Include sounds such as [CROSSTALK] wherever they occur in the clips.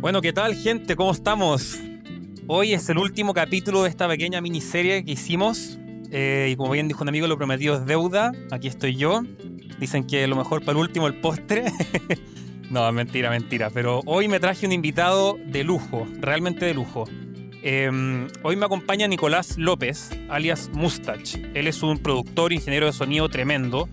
Bueno, ¿qué tal gente? ¿Cómo estamos? Hoy es el último capítulo de esta pequeña miniserie que hicimos. Eh, y como bien dijo un amigo, lo prometido es deuda. Aquí estoy yo. Dicen que lo mejor para el último el postre. [LAUGHS] no, mentira, mentira. Pero hoy me traje un invitado de lujo, realmente de lujo. Em, hoy me acompaña Nicolás López, alias Mustach. Él es un productor, ingeniero de sonido tremendo.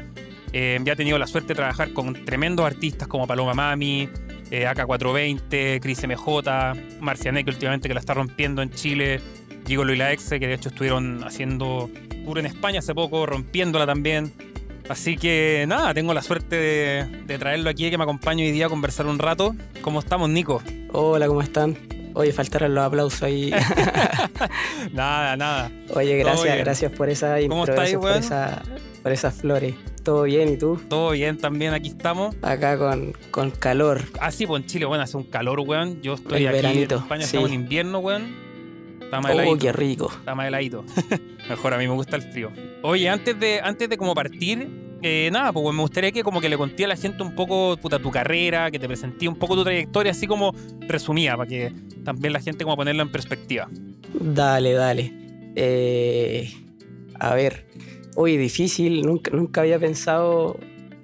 Eh, ya ha tenido la suerte de trabajar con tremendos artistas como Paloma Mami, eh, AK420, Cris MJ, Marcianek, últimamente que la está rompiendo en Chile, Gigolo y la Exe, que de hecho estuvieron haciendo tour en España hace poco, rompiéndola también. Así que nada, tengo la suerte de, de traerlo aquí, que me acompañe hoy día a conversar un rato. ¿Cómo estamos, Nico? Hola, ¿cómo están? Oye, faltaron los aplausos ahí. [LAUGHS] [LAUGHS] nada, nada. Oye, gracias, gracias por esa ¿Cómo estás, por, esa, por esas flores. ¿Todo bien y tú? Todo bien también, aquí estamos. Acá con, con calor. Ah, sí, pues en Chile, bueno, hace un calor, weón. Yo estoy aquí en España, estamos en invierno, weón. Está más oh, qué rico. Está más heladito. [LAUGHS] Mejor, a mí me gusta el frío. Oye, antes de, antes de como partir, eh, nada, pues me gustaría que como que le conté a la gente un poco puta, tu carrera, que te presenté un poco tu trayectoria, así como resumida, para que también la gente como ponerla en perspectiva. Dale, dale. Eh, a ver, hoy difícil, nunca, nunca había pensado,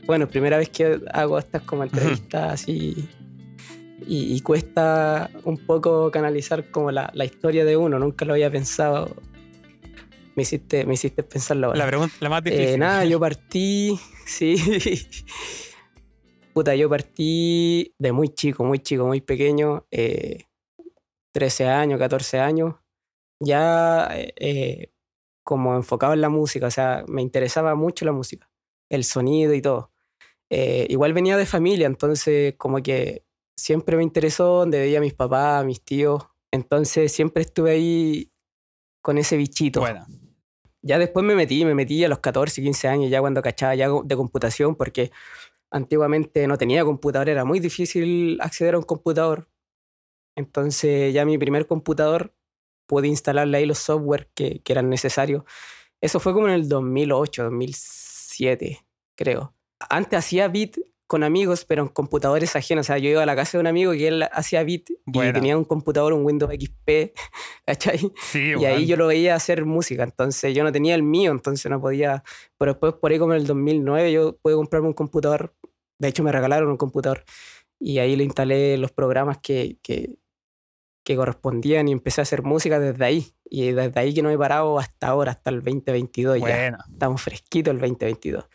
bueno, primera vez que hago estas como entrevistas así y, cuesta un poco canalizar como la, la, historia de uno, nunca lo había pensado me hiciste, me hiciste pensarlo La pregunta, la más difícil. Eh, nada, yo [LAUGHS] partí, sí. [LAUGHS] Puta, yo partí de muy chico, muy chico, muy pequeño, 13 eh, años, 14 años, ya eh, como enfocado en la música, o sea, me interesaba mucho la música, el sonido y todo. igual venía de familia, entonces como que siempre me interesó donde veía a mis papás, a mis tíos, entonces siempre estuve ahí con ese bichito. Bueno. Ya después me metí, me metí a los 14, 15 años, ya cuando cachaba ya de computación, porque antiguamente no tenía computador, era muy difícil acceder a un computador. Entonces ya mi primer computador pude instalarle ahí los software que, que eran necesarios. Eso fue como en el 2008, 2007, creo. Antes hacía bit con amigos, pero en computadores ajenos. O sea, yo iba a la casa de un amigo que él hacía bit y tenía un computador, un Windows XP, [LAUGHS] ¿cachai? Sí, y ahí yo lo veía hacer música. Entonces yo no tenía el mío, entonces no podía. Pero después, por ahí como en el 2009, yo pude comprarme un computador. De hecho, me regalaron un computador. Y ahí le instalé los programas que, que, que correspondían y empecé a hacer música desde ahí. Y desde ahí que no he parado hasta ahora, hasta el 2022 ya. Estamos fresquitos el 2022.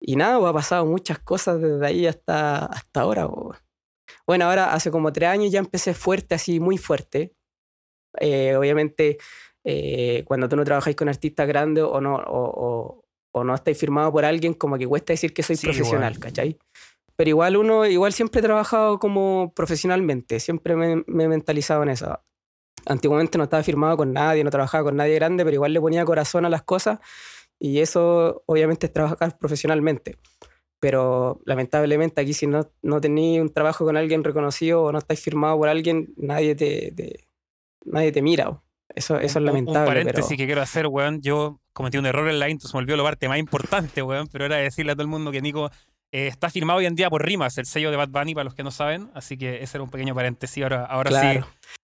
Y nada, pues, ha pasado muchas cosas desde ahí hasta, hasta ahora. Bueno, ahora hace como tres años ya empecé fuerte, así muy fuerte. Eh, obviamente, eh, cuando tú no trabajáis con artistas grandes o no, o, o, no estáis firmado por alguien, como que cuesta decir que soy profesional, ¿cachai? Pero igual uno, igual siempre he trabajado como profesionalmente, siempre me, me he mentalizado en eso. Antiguamente no estaba firmado con nadie, no trabajaba con nadie grande, pero igual le ponía corazón a las cosas y eso obviamente es trabajar profesionalmente. Pero lamentablemente aquí si no, no tenéis un trabajo con alguien reconocido o no estáis firmado por alguien, nadie te, nadie te mira. Eso, eso es lamentable. Un paréntesis que quiero hacer, weón. Yo cometí un error en la intro, se me olvidó la parte más importante, weón. Pero era decirle a todo el mundo que Nico eh, está firmado hoy en día por Rimas, el sello de Bad Bunny, para los que no saben. Así que ese era un pequeño paréntesis. Ahora, ahora sí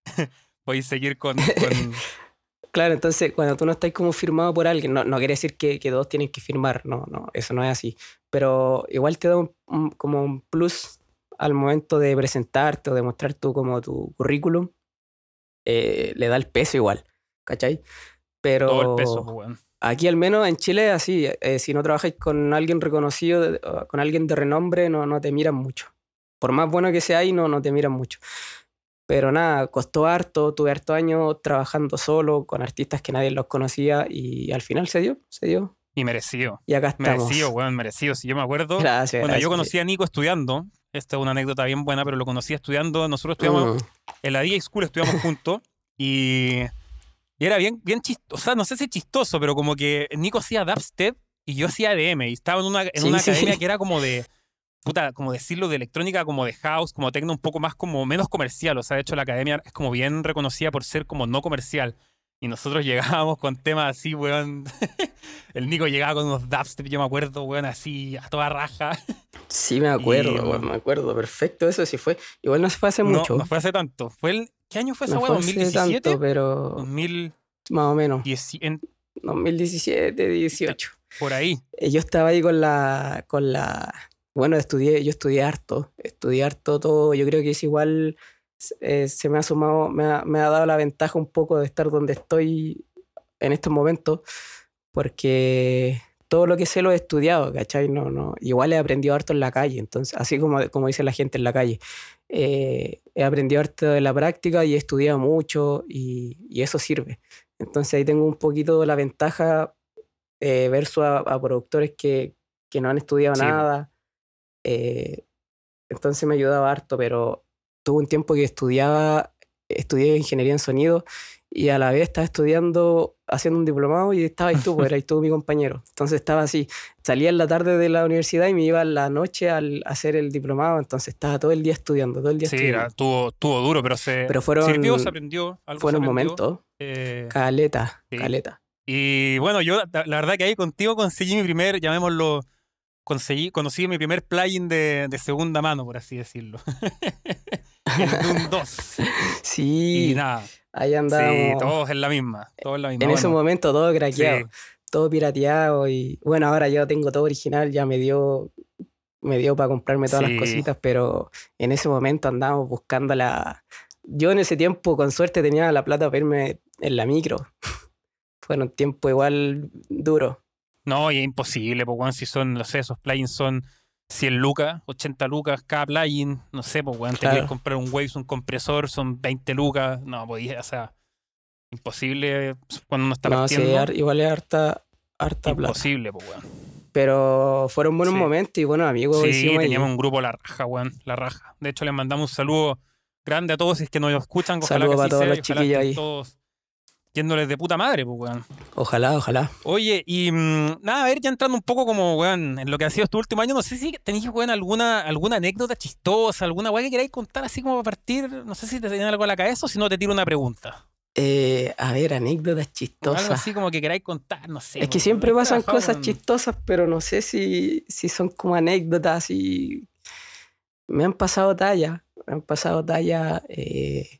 [LAUGHS] voy a seguir con, [LAUGHS] Claro, entonces cuando tú no estás como firmado por alguien, no, no quiere decir que, que dos tienen que firmar, no, no, eso no es así. Pero igual te da un, como un plus al momento de presentarte o de mostrar tú como tu currículum, eh, le da el peso igual, ¿cachai? Pero Todo el peso, bueno. Aquí al menos en Chile así, eh, si no trabajas con alguien reconocido, con alguien de renombre, no, no te miran mucho. Por más bueno que sea ahí, no, no te miran mucho. Pero nada, costó harto, tuve harto años trabajando solo con artistas que nadie los conocía y al final se dio, se dio. Y merecido. Y acá estamos. Merecido, weón, merecido. Si yo me acuerdo. Gracias. Bueno, yo conocí a Nico estudiando. Esta es una anécdota bien buena, pero lo conocí estudiando. Nosotros estudiamos mm. en la DJ School, estudiamos juntos. Y, y, era bien, bien chistoso. O sea, no sé si chistoso, pero como que Nico hacía dubstep y yo hacía DM. Y estaba en una, en una [LAUGHS] academia que era como de puta, como decirlo, de electrónica, como de house, como tecno, un poco más como menos comercial. O sea, de hecho la academia es como bien reconocida por ser como no comercial. Y nosotros [LAUGHS] llegábamos con temas así, weón. [LAUGHS] El Nico llegaba con unos dubstep, yo me acuerdo, weón, así a toda raja. Sí, me acuerdo, Y- weón, me acuerdo, perfecto, eso sí fue. Igual no se fue hace No, mucho. no fue hace tanto. Fue el, ¿Qué año fue esa no hace ¿2017? tanto, pero 2010, más o menos. en- 2017, 18. por ahí. Eh, Yo estaba ahí con la, con la, bueno, estudié, yo estudié harto, estudié harto todo, yo creo que es igual, eh, se me ha sumado, me ha, me ha dado la ventaja un poco de estar donde estoy en estos momentos, porque todo lo que sé lo he estudiado, ¿cachai? No, no, igual he aprendido harto en la calle, entonces, así como, como dice la gente en la calle, eh, he aprendido harto de la práctica y he estudiado mucho y, y eso sirve. Entonces ahí tengo un poquito la ventaja eh, versus a, a productores que, que no han estudiado Sí, nada. eh, entonces me ayudaba harto, pero tuve un tiempo que estudiaba, estudié ingeniería en sonido y a la vez estaba estudiando, haciendo un diplomado y estaba ahí tú, pues, [LAUGHS] eras tú mi compañero. Entonces estaba así, salía en la tarde de la universidad y me iba en la noche al hacer el diplomado, entonces estaba todo el día estudiando, todo el día Sí, estudiando. era, tuvo, tuvo duro, pero se Pero fueron- sirvió, se aprendió. Algo Fue en se un aprendió. momento, Eh, caleta, sí. caleta. y bueno, yo la, la verdad que ahí contigo conseguí mi primer, llamémoslo, conseguí, conocí mi primer plugin de, de segunda mano, por así decirlo. [LAUGHS] el Doom 2. Sí, Y nada, ahí sí, andábamos. todos en la misma. Todos en la misma. En ese Bueno, momento todo sí, craqueado, todo pirateado y bueno, ahora yo tengo todo original, ya me dio me dio para comprarme todas Sí. las cositas, pero en ese momento andábamos buscando la yo en ese tiempo con suerte tenía la plata para irme en la micro. [LAUGHS] Fueron tiempo igual duro. No, y es imposible, pues, weón, si son, no sé, esos plugins son 100 lucas, 80 lucas cada plugin, no sé, pues, weón, te Claro. quieres comprar un Waves, un compresor, son 20 lucas, no, podías, o sea, imposible cuando uno está No, sí, partiendo, har- igual es harta harta plata. imposible, pues, weón. Pero fueron buenos Sí. momentos y buenos amigos Sí, ahí. teníamos un grupo La Raja, weón, La Raja. De hecho, les mandamos un saludo grande a todos si es que nos escuchan, ojalá Saludo que para todos los chiquillos ahí. todos yéndoles de puta madre, pues, weón. Ojalá, ojalá. Oye, y mm, nada, a ver, ya entrando un poco como, weón, en lo que ha sido este último año, no sé si tenéis, weón, alguna, alguna anécdota chistosa, alguna weón que queráis contar así como para partir, no sé si te tiene algo a la cabeza o si no te tiro una pregunta. Eh, a ver, anécdotas algo chistosas. así como que queráis contar, no sé. Es que siempre pasan cosas con- chistosas, pero no sé si, si son como anécdotas y me han pasado tallas, me han pasado tallas. eh,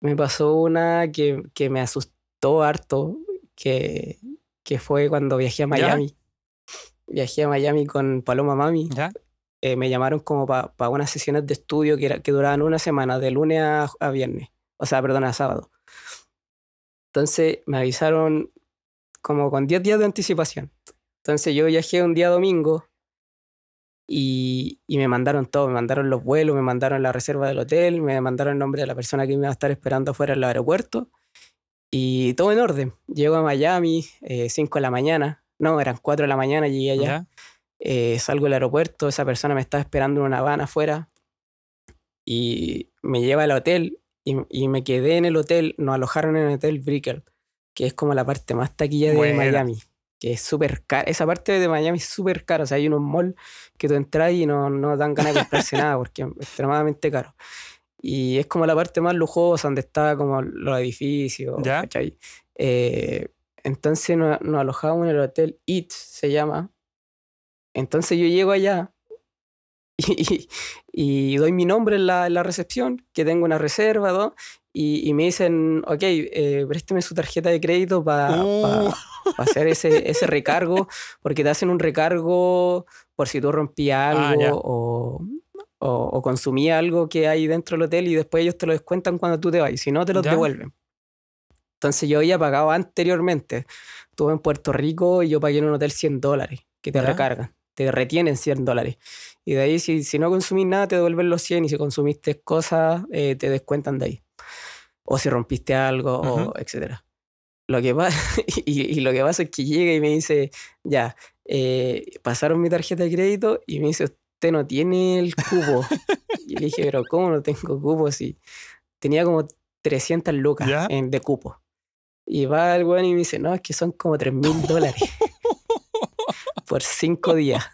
Me pasó una que, que me asustó harto, que, que fue cuando viajé a Miami. Viajé a Miami con Paloma Mami. ¿Ya? eh, me llamaron como para unas sesiones de estudio que, era- que duraban una semana, de lunes a, a viernes, o sea, perdón, a sábado. Entonces me avisaron como con 10 días de anticipación. Entonces yo viajé un día domingo y, y me mandaron todo, me mandaron los vuelos, me mandaron la reserva del hotel, me mandaron el nombre de la persona que me iba a estar esperando afuera del aeropuerto y todo en orden. Llego a Miami, 5 de la mañana, no, eran 4 de la mañana, llegué allá. Eh, salgo del aeropuerto, esa persona me estaba esperando en una van afuera y me lleva al hotel y, y me quedé en el hotel, nos alojaron en el hotel Brickell, que es como la parte más taquilla de Buena. Miami, que es súper cara. Esa parte de Miami es súper cara, o sea, hay unos malls que tú entras y no, no dan ganas de comprarse nada porque es extremadamente caro. Y es como la parte más lujosa, donde está como los edificios, Ya. Eh, entonces nos, nos alojamos en el hotel It, se llama. Entonces yo llego allá [LAUGHS] y, y doy mi nombre en la, en la recepción, que tengo una reserva, ¿no? y, y me dicen, ok, eh, présteme su tarjeta de crédito para Uh. Hacer ese, ese recargo, porque te hacen un recargo por si tú rompías Ah, algo o, o, o consumías algo que hay dentro del hotel y después ellos te lo descuentan cuando tú te vas, y si no, te los Ya. devuelven. Entonces yo había pagado anteriormente. Estuve en Puerto Rico y yo pagué en un hotel 100 dólares que te Ya. recargan, te retienen 100 dólares. Y de ahí, si, si no consumís nada, te devuelven los 100 y si consumiste cosas, eh, te descuentan de ahí. O si rompiste algo, o etcétera. Lo que pasa, [LAUGHS] y, y lo que pasa es que llega y me dice, ya, eh, pasaron mi tarjeta de crédito y me dice, usted no tiene el cupo. y le dije, pero ¿cómo no tengo cupo si tenía como 300 lucas en- de cupo? Y va el weón y me dice, no, es que son como 3 mil dólares [LAUGHS] por 5 días.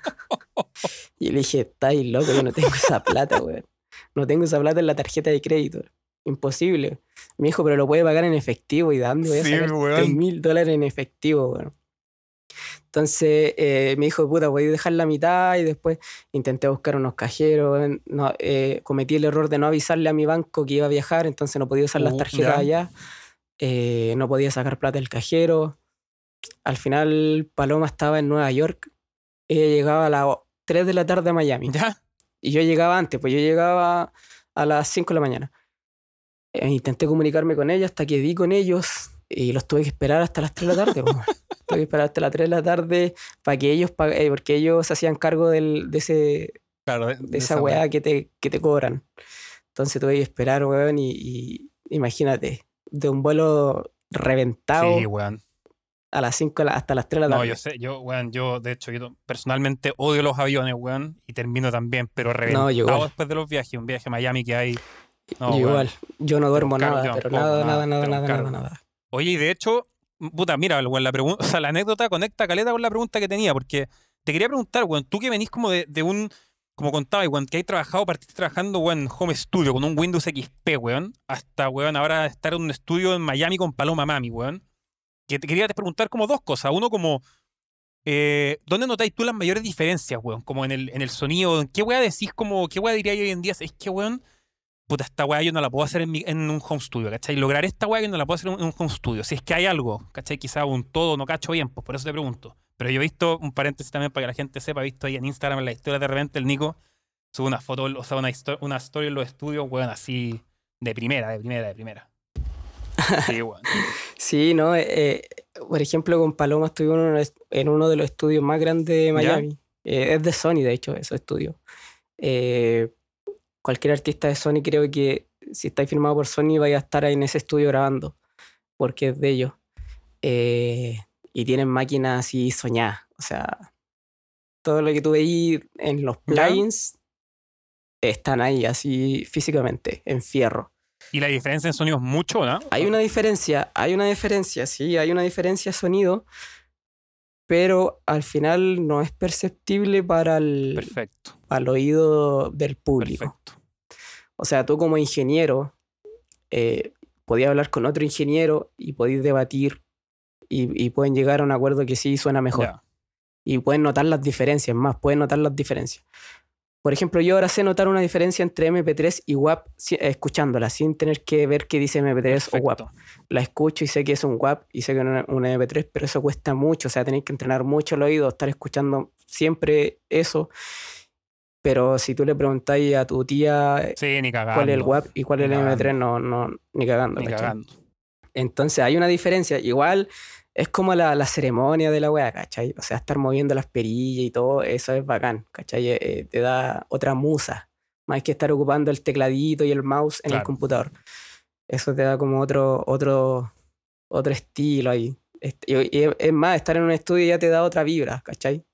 Y le dije, estáis loco, yo no tengo esa plata, weón. No tengo esa plata en la tarjeta de crédito. Imposible. Me dijo, pero lo puede pagar en efectivo y dando a Sí, sacar weón. 3 mil dólares en efectivo, weón. Entonces eh, me dijo, puta, voy a dejar la mitad y después intenté buscar unos cajeros. No, eh, cometí el error de no avisarle a mi banco que iba a viajar, entonces no podía usar las Uh, tarjetas ya. allá. Eh, no podía sacar plata del cajero. Al final Paloma estaba en Nueva York. Ella llegaba a las 3 de la tarde a Miami. ¿Ya? Y yo llegaba antes, pues yo llegaba a las 5 de la mañana. Eh, intenté comunicarme con ella hasta que di con ellos y los tuve que esperar hasta las 3 de la tarde. [LAUGHS] tuve que esperar hasta las 3 de la tarde para que ellos pag- eh, porque ellos se hacían cargo del, de, ese, Claro, de, de esa weá que te, que te cobran. Entonces tuve que esperar, weón, y, y imagínate, de un vuelo reventado Sí, weón. a las 5 de la- hasta las 3 de la No, tarde. yo sé, yo, weón, yo, de hecho, yo personalmente odio los aviones, weón, y termino también, pero reventado yo igual. después de los viajes, un viaje a Miami que hay. No, igual, yo no duermo nada, pero nada, nada, nada, nada, nada, nada. Oye, y de hecho, puta, mira, la pregunta, [LAUGHS] o sea, la anécdota conecta caleta con la pregunta que tenía, porque te quería preguntar, weón, tú que venís como de, de un, como contaba, weón, que hay trabajado, partiste trabajando, weón, en home studio con un Windows XP, weón, hasta, weón, ahora estar en un estudio en Miami con Paloma Mami, weón. Que te quería preguntar como dos cosas. Uno, como, eh, ¿dónde notáis tú las mayores diferencias, weón? Como en el, en el sonido, ¿en qué weá decís, como, qué weá diría hoy en día? Es que, weón, puta, esta weá yo no la puedo hacer en, mi- en un home studio, ¿cachai? Lograr esta weá yo no la puedo hacer en un home studio. Si es que hay algo, ¿cachai? Quizá un todo, no cacho bien, pues por eso te pregunto. Pero yo he visto, un paréntesis también para que la gente sepa, he visto ahí en Instagram en la historia de repente el Nico sube una foto, o sea, una, histo- una story en los estudios, weón, así de primera, de primera, de primera. [LAUGHS] Sí, weón. Sí, ¿no? Eh, eh, por ejemplo, con Paloma uno, en uno de los estudios más grandes de Miami. Eh, es de Sony, de hecho, esos estudios. Eh, cualquier artista de Sony creo que si estáis firmado por Sony vaya a estar ahí en ese estudio grabando, porque es de ellos. Eh, y tienen máquinas así soñadas. O sea, todo lo que tú veis en los ¿Ya? plugins están ahí así físicamente, en fierro. Y la diferencia en sonido es mucho, ¿no? Hay una diferencia, hay una diferencia, sí, hay una diferencia de sonido, pero al final no es perceptible para el, Perfecto, el oído del público. perfecto. O sea, tú como ingeniero, eh, podías hablar con otro ingeniero y podéis debatir y, y pueden llegar a un acuerdo que sí suena mejor. Y pueden notar las diferencias, más, pueden notar las diferencias. Por ejemplo, yo ahora sé notar una diferencia entre MP3 y WAP eh, escuchándola, sin tener que ver qué dice MP3 o WAP. La escucho y sé que es un WAP y sé que es una, una MP3, pero eso cuesta mucho. O sea, tenéis que entrenar mucho el oído, estar escuchando siempre eso. Pero si tú le preguntáis a tu tía Sí, ni cagando. cuál es el WAP y cuál es el Ni MP3, no, no, ni cagando. Ni cagando. Entonces hay una diferencia. Igual es como la, la ceremonia de la wea, ¿cachai? O sea, estar moviendo las perillas y todo, eso es bacán, ¿cachai? Eh, eh, te da otra musa. Más que estar ocupando el tecladito y el mouse en el computador. Eso te da como otro, otro, otro estilo ahí. Y, y es más, estar en un estudio ya te da otra vibra, ¿cachai?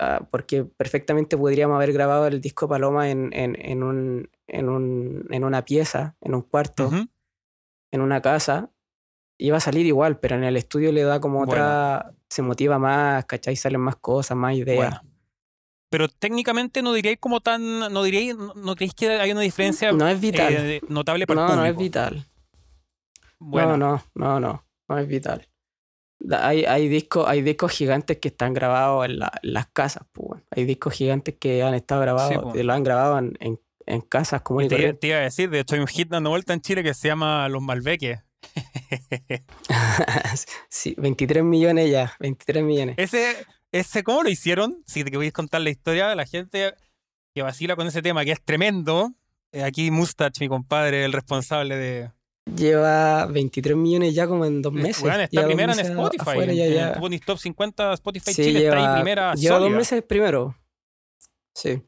Ah, porque perfectamente podríamos haber grabado el disco Paloma en, en, en, un, en, un, en una pieza, en un cuarto en una casa, iba a salir igual, pero en el estudio le da como otra. Se motiva más, ¿cachai? Salen más cosas, más ideas. Bueno. Pero técnicamente no diríais como tan. No diríais. No, no creéis que hay una diferencia no es vital. eh, notable para no, el no es vital. Bueno, No, no, no, no. No es vital. Hay, hay, discos, hay discos gigantes que están grabados en, la- en las casas. pues, bueno. Hay discos gigantes que han estado grabados, po. que lo han grabado en, en, en casas comunes te, te iba a decir, de hecho hay un hit dando vuelta en Chile que se llama Los Malbeques. [LAUGHS] sí, 23 millones ya, 23 millones. ese, ese, ¿cómo lo hicieron? Si te queréis contar la historia, la gente que vacila con ese tema, que es tremendo. Eh, aquí Mustach, mi compadre, el responsable de. Lleva 23 millones ya como en dos meses. Weón, está Lleva dos primera en Spotify. afuera, en- ya. Top 50 Spotify Sí, Chile, está ahí lleva, primera. lleva dos meses primero. Sí.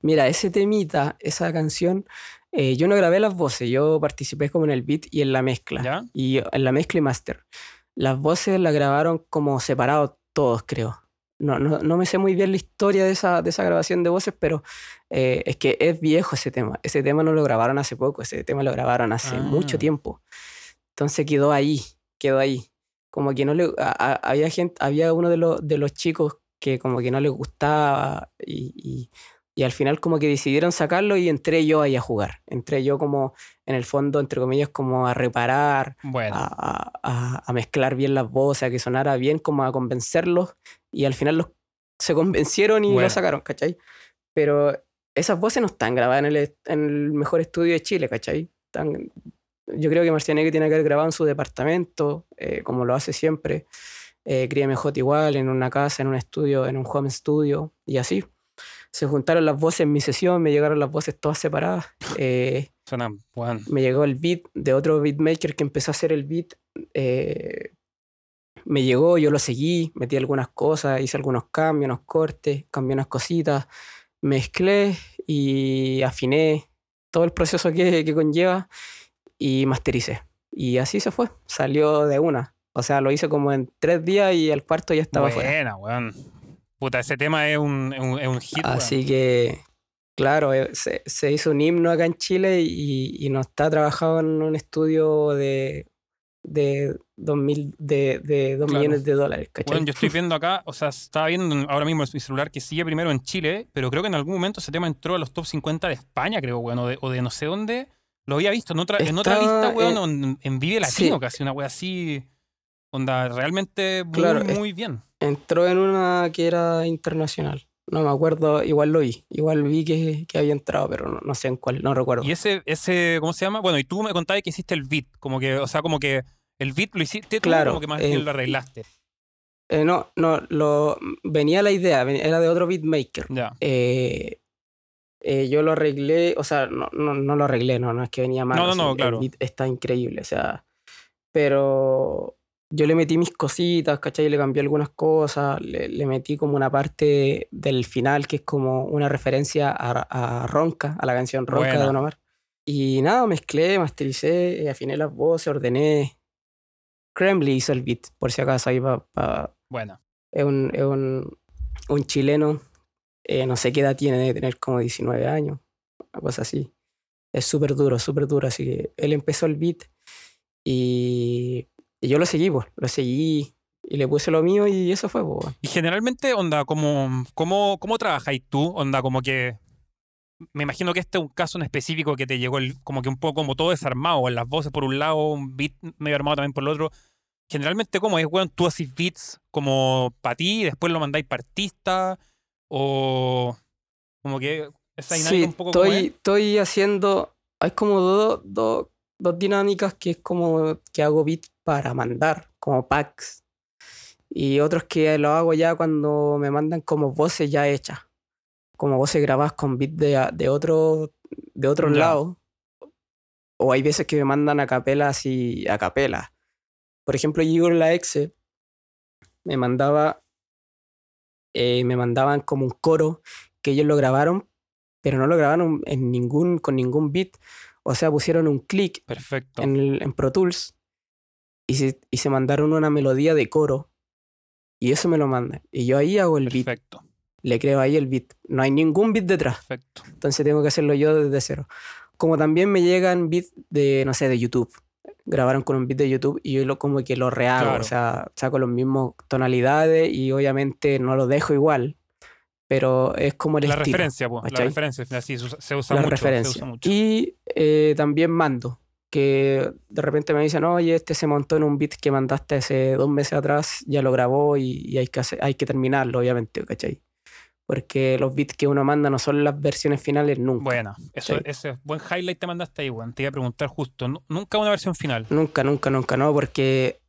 Mira, ese temita, esa canción, eh, yo no grabé las voces, yo participé como en el beat y en la mezcla. ¿Ya? Y en la mezcla y master. Las voces las grabaron como separados todos, creo. No, no, no me sé muy bien la historia de esa, de esa grabación de voces, pero eh, es que es viejo ese tema. Ese tema no lo grabaron hace poco, ese tema lo grabaron hace Ah. mucho tiempo. Entonces quedó ahí, quedó ahí. Como que no le. a- a- había gente, había uno de los, de los chicos que como que no les gustaba y, y Y al final como que decidieron sacarlo y entré yo ahí a jugar. Entré yo como, en el fondo, entre comillas, como a reparar, Bueno, a, a- a mezclar bien las voces, a que sonara bien, como a convencerlos. Y al final los, se convencieron y Bueno. lo sacaron, ¿cachai? Pero esas voces no están grabadas en el, est- en el mejor estudio de Chile, ¿cachai? Están, yo creo que Marcianeque tiene que haber grabado en su departamento, eh, como lo hace siempre. Eh, Cría igual, en una casa, en un estudio, en un home studio, y así. Se juntaron las voces en mi sesión, me llegaron las voces todas separadas. [LAUGHS] eh, suena, bueno, me llegó el beat de otro beatmaker que empezó a hacer el beat. eh, me llegó, yo lo seguí, metí algunas cosas, hice algunos cambios, unos cortes, cambié unas cositas, mezclé y afiné todo el proceso que, que conlleva y mastericé. Y así se fue, salió de una. O sea, lo hice como en tres días y el cuarto ya estaba fuera. buena, weón. Puta, ese tema es un, es un, es un hit. Así que, claro, eh, se, se hizo un himno acá en Chile y, y no está trabajado en un estudio de, de, dos, mil, de, de dos Claro. millones de dólares, ¿cachai? Bueno, yo estoy [LAUGHS] viendo acá, o sea, estaba viendo ahora mismo en mi celular que sigue primero en Chile, pero creo que en algún momento ese tema entró a los top 50 de España, creo, weón, o de, o de no sé dónde. Lo había visto en otra, en otra lista, weón, en, en Vive Latino, sí. casi una wea así. Onda, realmente muy, Claro, muy bien. Entró en una que era internacional. No me acuerdo, igual lo vi. Igual vi que, que había entrado, pero no, no sé en cuál, no recuerdo. Y ese, ese, ¿cómo se llama? Bueno, y tú me contabas que hiciste el beat, como que, o sea, como que el beat lo hiciste tú, Claro, como que más eh, bien lo arreglaste. Eh, no, no, lo, venía la idea, era de otro beatmaker. Ya. eh, eh, yo lo arreglé, o sea, no, no, no lo arreglé, no, no es que venía mal. No, no, no, el claro. beat está increíble, o sea, pero yo le metí mis cositas, ¿cachai? Le cambié algunas cosas, le, le metí como una parte del final que es como una referencia a, a Ronca, a la canción Ronca de Don Omar. Y nada, mezclé, mastericé, eh, afiné las voces, ordené. Kremli hizo el beat, por si acaso, ahí para Bueno. es un, es un, un chileno, eh, no sé qué edad tiene, debe tener como 19 años, una cosa así. Es súper duro, súper duro. Así que él empezó el beat y, y yo lo seguí, pues, lo seguí y le puse lo mío y eso fue, pues. Y generalmente, onda, como, ¿cómo, cómo trabajáis tú? Onda, como que. Me imagino que este es un caso en específico que te llegó el- como que un poco como todo desarmado, en las voces por un lado, un beat medio armado también por el otro. Generalmente, ¿cómo es, weón? ¿Tú haces beats como para ti y después lo mandáis para artista? ¿O como que esa dinámica Sí, un poco como estoy, es? estoy haciendo, hay como dos, dos, dos dinámicas que es como que hago beat para mandar, como packs. Y otros que lo hago ya cuando me mandan como voces ya hechas, como voces grabadas con beat de, de otro, de otro lado. O hay veces que me mandan a capela así, a capela. Por ejemplo, Igor La Exe me mandaba, eh, me mandaban como un coro que ellos lo grabaron, pero no lo grabaron en ningún, con ningún beat. O sea, pusieron un clic Perfecto. en, Pro Tools y se, y se mandaron una melodía de coro. Y eso me lo mandan. Y yo ahí hago el beat. Perfecto. Le creo ahí el beat. No hay ningún beat detrás. Perfecto. Entonces tengo que hacerlo yo desde cero. Como también me llegan beats de, no sé, de YouTube. Grabaron con un beat de YouTube y yo lo, como que lo rehago. Claro. O sea, saco los mismos tonalidades y obviamente no lo dejo igual. Pero es como el La estilo. referencia, pues. La referencia, sí, se usa, la mucho. Se referencia. usa mucho. Y eh, también mando, que de repente me dicen, oye, este se montó en un beat que mandaste hace dos meses atrás, ya lo grabó y, y hay, que hacer- hay que terminarlo, obviamente, ¿cachai? Porque los beats que uno manda no son las versiones finales nunca. Buena. Eso. Ese buen highlight te mandaste ahí, weón. Te iba a preguntar justo. Nu- Nunca una versión final. Nunca, nunca, nunca, no, porque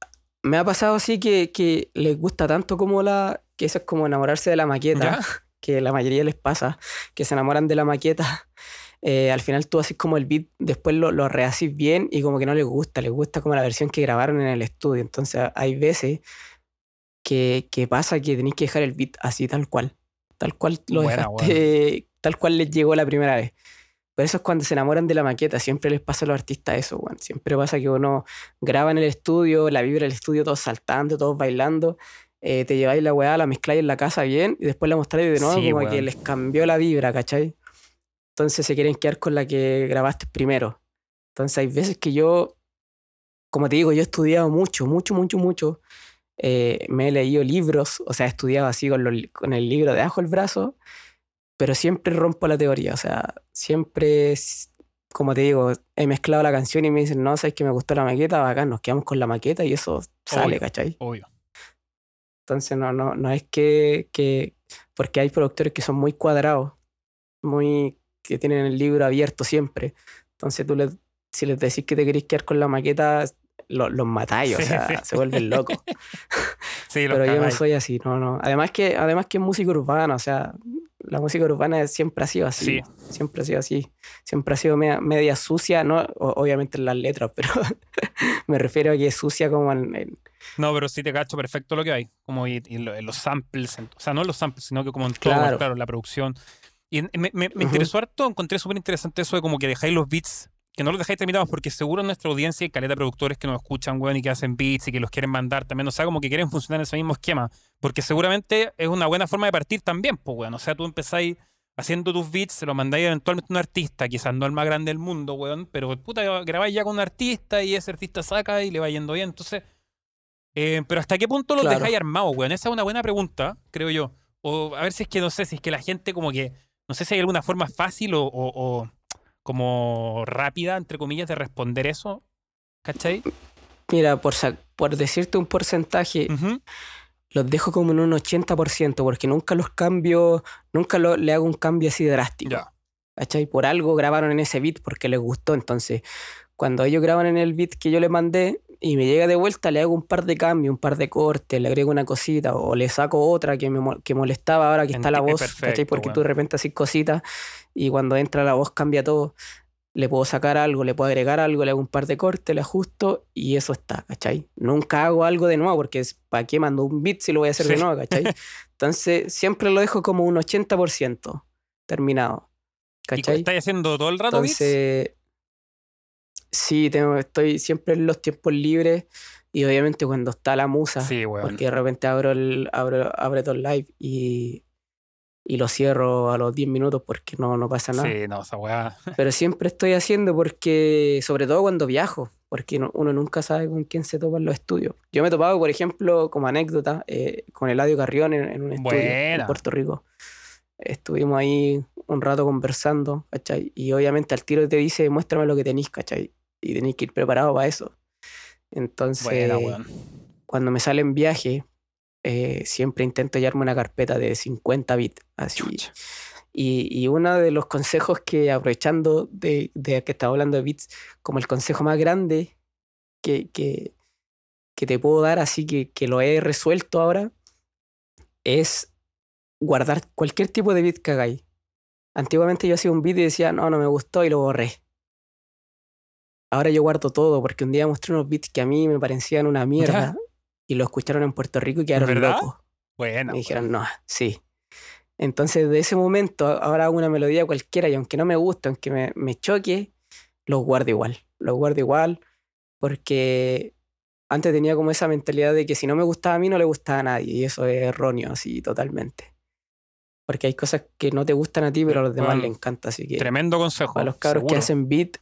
me ha pasado así que, que les gusta tanto como la... que eso es como enamorarse de la maqueta. ¿Ya? [LAUGHS] que la mayoría les pasa, que se enamoran de la maqueta. [LAUGHS] eh, al final tú haces como el beat, después lo, lo rehaces bien y como que no les gusta, les gusta como la versión que grabaron en el estudio. Entonces hay veces que, que pasa que tenéis que dejar el beat así tal cual, tal cual lo Buena, dejaste, [LAUGHS] tal cual les llegó la primera vez. Por eso es cuando se enamoran de la maqueta, siempre les pasa a los artistas eso, weón. Siempre pasa que uno graba en el estudio, la vibra del estudio, todos saltando, todos bailando, eh, te lleváis la weá, la mezcláis en la casa bien y después la mostráis de nuevo Sí, como que les cambió la vibra, ¿cachai? Entonces se quieren quedar con la que grabaste primero. Entonces hay veces que yo, como te digo, yo he estudiado mucho, mucho, mucho, mucho. Eh, me he leído libros, o sea, he estudiado así con, los li- con el libro debajo del brazo pero siempre rompo la teoría, o sea, siempre, como te digo, he mezclado la canción y me dicen, no, sabes que me gustó la maqueta, bacán, nos quedamos con la maqueta y eso sale. ¿cachai? Obvio. Entonces no, no, no es que, que, porque hay productores que son muy cuadrados, muy, que tienen el libro abierto siempre. Entonces tú les, si les decís que te querés quedar con la maqueta, lo- los matáis, o sea, sí. se vuelven locos. [LAUGHS] Sí, Pero yo no soy así, no, no. Además que, además que es música urbana, o sea, la música urbana siempre ha sido así. Sí. Siempre ha sido así. Siempre ha sido media, media sucia, no, O- obviamente en las letras, pero [LAUGHS] [LAUGHS] me refiero a que es sucia como en, en- No, pero sí te cacho perfecto lo que hay. Como y, y los samples, en- o sea, no los samples, sino que como en todo, Claro. claro, la producción. Y me, me- me interesó harto, encontré súper interesante eso de como que dejáis los beats, que no los dejáis terminados, porque seguro en nuestra audiencia hay caleta de productores que nos escuchan, weón, y que hacen beats y que los quieren mandar también. O sea, como que quieren funcionar en ese mismo esquema. Porque seguramente es una buena forma de partir también, pues, weón. O sea, tú empezáis haciendo tus beats, se los mandáis eventualmente a un artista, quizás no el más grande del mundo, weón, pero puta, grabáis ya con un artista y ese artista saca y le va yendo bien. Entonces, eh, pero ¿hasta qué punto los Claro. dejáis armados, weón? Esa es una buena pregunta, creo yo. O a ver si es que, no sé, si es que la gente como que, no sé si hay alguna forma fácil o, o- o como rápida, entre comillas, de responder eso. ¿Cachai? Mira, por, decirte un porcentaje. Los dejo como en un 80%, porque nunca los cambio, nunca lo- le hago un cambio así drástico. Ya. ¿Cachai? Por algo grabaron en ese beat porque les gustó. Entonces, cuando ellos graban en el beat que yo les mandé y me llega de vuelta, le hago un par de cambios, un par de cortes, le agrego una cosita o le saco otra que me que molestaba ahora que está la voz. perfecto, ¿Cachai? Porque tú de repente haces cositas y cuando entra la voz cambia todo. Le puedo sacar algo, le puedo agregar algo, le hago un par de cortes, le ajusto y eso está, ¿cachai? Nunca hago algo de nuevo porque es para qué mando un beat si lo voy a hacer de Sí. nuevo, ¿cachai? [LAUGHS] Entonces siempre lo dejo como un 80% terminado. ¿Y ¿Cachai? estáis haciendo todo el rato beats? Entonces, sí, tengo, estoy siempre en los tiempos libres y obviamente cuando está la musa, Sí, weón. porque de repente abro el abro, abro todo el live y, y lo cierro a los 10 minutos porque no, no pasa nada. Sí, no, esa weá. [LAUGHS] Pero siempre estoy haciendo porque, sobre todo cuando viajo, porque no- uno nunca sabe con quién se topa en los estudios. Yo me he topado, por ejemplo, como anécdota, eh, con Eladio Carrión en, en un estudio en Buena. Puerto Rico. Estuvimos ahí un rato conversando, ¿cachai? Y obviamente al tiro te dice, muéstrame lo que tenéis, ¿cachai? Y tenéis que ir preparado para eso. Entonces, Buena, cuando me sale en viaje, eh, siempre intento hallarme una carpeta de 50 bits, así. Y, y uno de los consejos que, aprovechando de, de que estaba hablando de bits, como el consejo más grande que, que, que te puedo dar, así que, que lo he resuelto ahora, es guardar cualquier tipo de bit que hagáis. Antiguamente yo hacía un bit y decía, no, no me gustó y lo borré. Ahora yo guardo todo porque un día mostré unos bits que a mí me parecían una mierda y lo escucharon en Puerto Rico y quedaron ¿Verdad? locos. Buena. Me dijeron, no, sí. Entonces, de ese momento, ahora hago una melodía cualquiera y aunque no me guste, aunque me, me choque, los guardo igual. Los guardo igual porque antes tenía como esa mentalidad de que si no me gustaba a mí, no le gustaba a nadie. Y eso es erróneo, así, totalmente. Porque hay cosas que no te gustan a ti, pero a los demás Bueno, les encanta. Así que Tremendo consejo. para los cabros que hacen beat,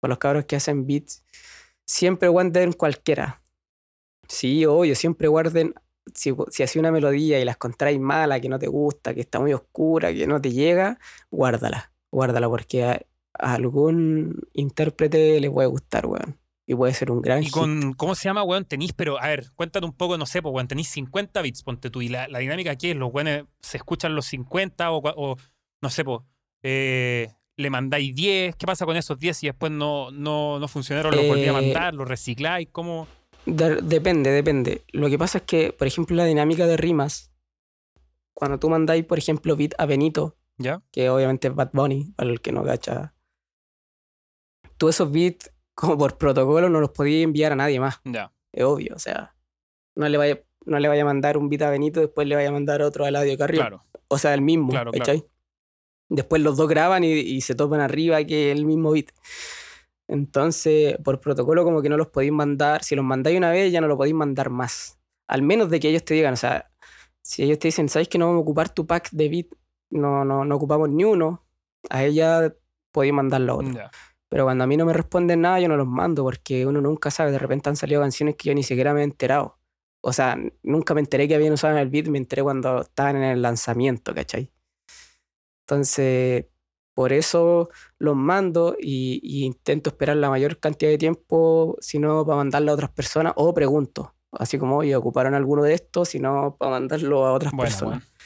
para los cabros que hacen beats, siempre guarden cualquiera. Sí, obvio, siempre guarden. Si, si hacía una melodía y la encontráis mala, que no te gusta, que está muy oscura, que no te llega, guárdala. Guárdala porque a, a algún intérprete le puede gustar, weón. Y puede ser un gran Y hit. con, ¿cómo se llama, weón? Tenís, pero, a ver, cuéntate un poco, no sé, pues, weón, tenís 50 bits, ponte tú, y la, la dinámica aquí es, los weones se escuchan los 50 o, o no sé, pues, eh, le mandáis 10, ¿qué pasa con esos 10 si después no, no, no funcionaron, los volví a Eh, mandar, los recicláis? ¿Cómo? De- depende, depende. Lo que pasa es que, por ejemplo, la dinámica de rimas, cuando tú mandáis, por ejemplo, beat a Benito, ¿Ya? que obviamente es Bad Bunny, para el que no gacha. Tú esos beats, como por protocolo, no los podías enviar a nadie más, Ya. es obvio. O sea, no le vaya, no le vaya a mandar un beat a Benito, después le vaya a mandar otro a Eladio Carrión. Claro. O sea, el mismo, Claro. Después los dos graban y, y se topan arriba que el mismo beat. Entonces, por protocolo, como que no los podéis mandar. Si los mandáis una vez, ya no lo podéis mandar más. Al menos de que ellos te digan, o sea, si ellos te dicen, ¿sabéis que no vamos a ocupar tu pack de beat? No, no, no ocupamos ni uno. A ella podéis mandarlo otro. Ya. Pero cuando a mí no me responden nada, yo no los mando porque uno nunca sabe. De repente han salido canciones que yo ni siquiera me he enterado. O sea, nunca me enteré que habían usado en el beat, me enteré cuando estaban en el lanzamiento, ¿cachai? Entonces, por eso los mando y, y intento esperar la mayor cantidad de tiempo, si no, para mandarlo a otras personas o pregunto. Así como, oye, ocuparon alguno de estos, si no, para mandarlo a otras Bueno, personas. bueno.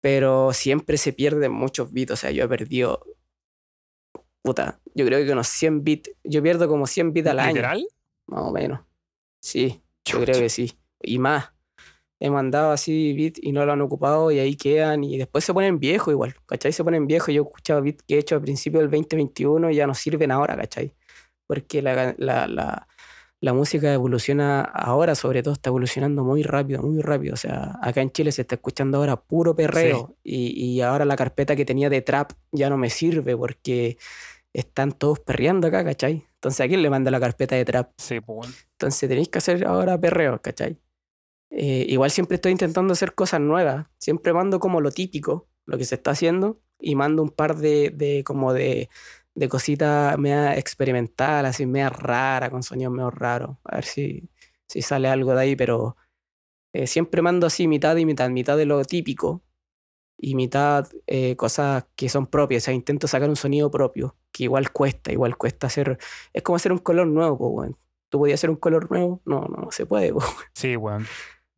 Pero siempre se pierden muchos bits. O sea, yo he perdido. Puta, yo creo que unos 100 bits. Yo pierdo como 100 bits al año, ¿Literal? más o menos. Sí, yo Chucha. creo que sí. Y más. He mandado así bits y no lo han ocupado y ahí quedan. Y después se ponen viejos igual. ¿Cachai? Se ponen viejos. Yo he escuchado bits que he hecho al principio del 2021 y ya no sirven ahora, ¿cachai? Porque la, la, la, la música evoluciona ahora, sobre todo, está evolucionando muy rápido, muy rápido. O sea, acá en Chile se está escuchando ahora puro perreo. Y, y ahora la carpeta que tenía de trap ya no me sirve porque están todos perreando acá, ¿cachai? Entonces, ¿a quién le manda la carpeta de trap? Sí, pues. Entonces tenéis que hacer ahora perreo, ¿cachai? Eh, igual siempre estoy intentando hacer cosas nuevas. Siempre mando como lo típico, lo que se está haciendo, y mando un par de, como de, de cositas media experimental, así media rara, con sonidos medio raros. A ver si, si sale algo de ahí, pero eh, siempre mando así mitad y mitad, mitad de lo típico y mitad eh, cosas que son propias. O sea, intento sacar un sonido propio, que igual cuesta, igual cuesta hacer. Es como hacer un color nuevo, pues, weón. ¿Tú podías hacer un color nuevo? No, no, no se puede. Sí, weón.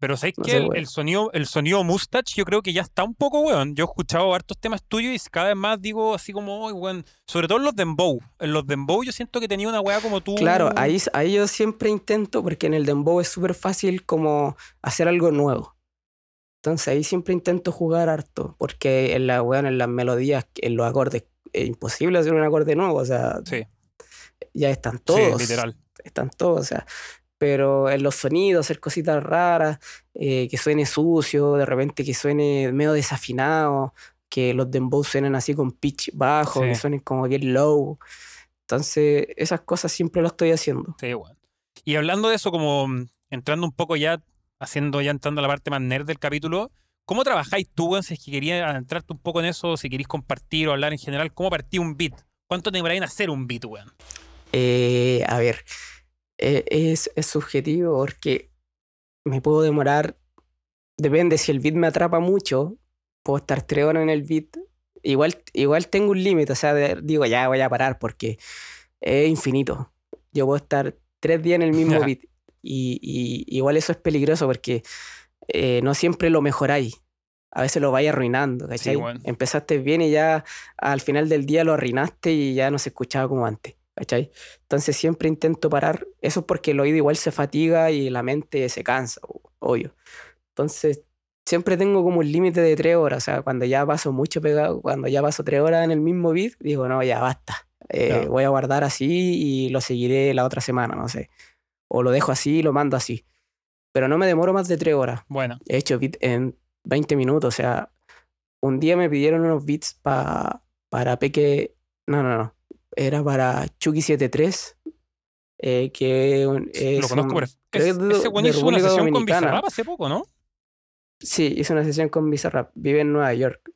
Pero ¿sabes No sé, el, el sonido, el sonido mustache yo creo que ya está un poco, weón. Yo he escuchado hartos temas tuyos y cada vez más digo así como, "Ay, weón. Sobre todo en los dembow. En los dembow yo siento que tenía una weá como tú. Claro, ahí, ahí yo siempre intento, porque en el dembow es súper fácil como hacer algo nuevo. Entonces ahí siempre intento jugar harto, porque en la weón, en las melodías, en los acordes, es imposible hacer un acorde nuevo, o sea, Sí, ya están sí, todos. literal. están todos, o sea, pero en los sonidos, hacer cositas raras, eh, que suene sucio, de repente que suene medio desafinado, que los dembow suenen así con pitch bajo, que Sí. suenen como bien low. Entonces, esas cosas siempre lo estoy haciendo. Sí, weón. Y hablando de eso, como mm, entrando un poco ya, haciendo ya entrando a la parte más nerd del capítulo, ¿cómo trabajáis tú, weón? Si es que quería entrarte un poco en eso, si queréis compartir o hablar en general, ¿cómo partí un beat? ¿Cuánto te demoráis en hacer un beat, weón? Eh, a ver, eh, es, es subjetivo porque me puedo demorar, depende, si el beat me atrapa mucho, puedo estar tres horas en el beat. Igual, igual tengo un límite, o sea, de- digo, ya voy a parar porque es infinito. Yo puedo estar tres días en el mismo beat y, y igual eso es peligroso porque eh, no siempre lo mejoráis. A veces lo vais arruinando, ¿cachai? Empezaste bien y ya al final del día lo arruinaste y ya no se escuchaba como antes, ¿cachai? Entonces siempre intento parar. Eso es porque el oído igual se fatiga y la mente se cansa, obvio. Entonces siempre tengo como un límite de tres horas. O sea, cuando ya paso mucho pegado, cuando ya paso tres horas en el mismo beat, digo, no, ya basta. Eh, Claro. Voy a guardar así y lo seguiré la otra semana, no sé. O lo dejo así y lo mando así. Pero no me demoro más de tres horas. Bueno, He hecho beat en 20 minutos. O sea, un día me pidieron unos beats pa- para Peque. No, no, no. Era para Chucky73. eh, que es lo conozco, un- pero es- ese de hizo una sesión con Dominicana. Bizarrap hace poco, ¿no? Sí, hice una sesión con Bizarrap. Vive en Nueva York.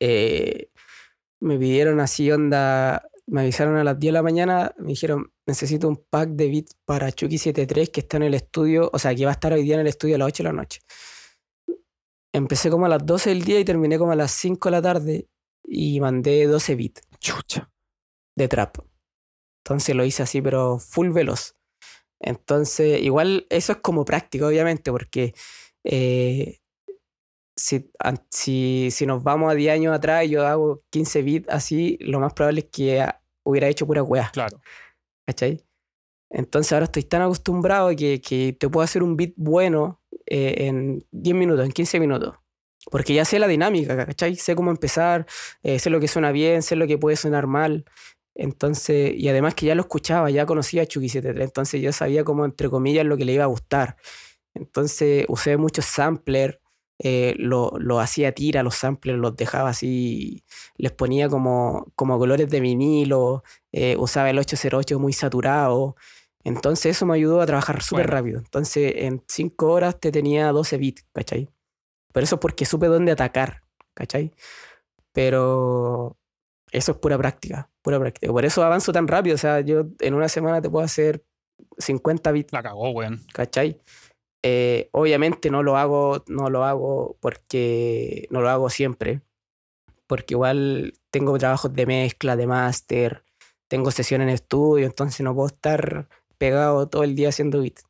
Eh, me pidieron así, onda. Me avisaron a las 10 de la mañana. Me dijeron, necesito un pack de beats para Chucky73 que está en el estudio. O sea, que va a estar hoy día en el estudio a las 8 de la noche. Empecé como a las 12 del día y terminé como a las 5 de la tarde. Y mandé 12 beats Chucha. De trap. Entonces lo hice así, pero full veloz. Entonces, igual eso es como práctico, obviamente, porque eh, si, si, si nos vamos a 10 años atrás y yo hago 15 bits así, lo más probable es que hubiera hecho pura weá, Claro. ¿cachai? Entonces ahora estoy tan acostumbrado que, que te puedo hacer un beat bueno eh, en 10 minutos, en 15 minutos. Porque ya sé la dinámica, ¿cachai? Sé cómo empezar, eh, sé lo que suena bien, sé lo que puede sonar mal. Entonces, y además que ya lo escuchaba, ya conocía a Chucky 73, entonces yo sabía como, entre comillas, lo que le iba a gustar. Entonces usé muchos samplers, eh, lo, lo hacía tira, los samplers los dejaba así, les ponía como, como colores de vinilo, eh, usaba el 808 muy saturado. Entonces eso me ayudó a trabajar súper Bueno. rápido. Entonces en 5 horas te tenía 12 bits, ¿cachai? Pero eso es porque supe dónde atacar, ¿cachai? Pero eso es pura práctica, pura práctica. Por eso avanzo tan rápido. O sea, yo en una semana te puedo hacer 50 bits, La cagó, weón. ¿cachai? Eh, obviamente no lo hago, no lo hago porque no lo hago siempre. porque igual tengo trabajos de mezcla, de máster, tengo sesiones en estudio, entonces no puedo estar pegado todo el día haciendo beats.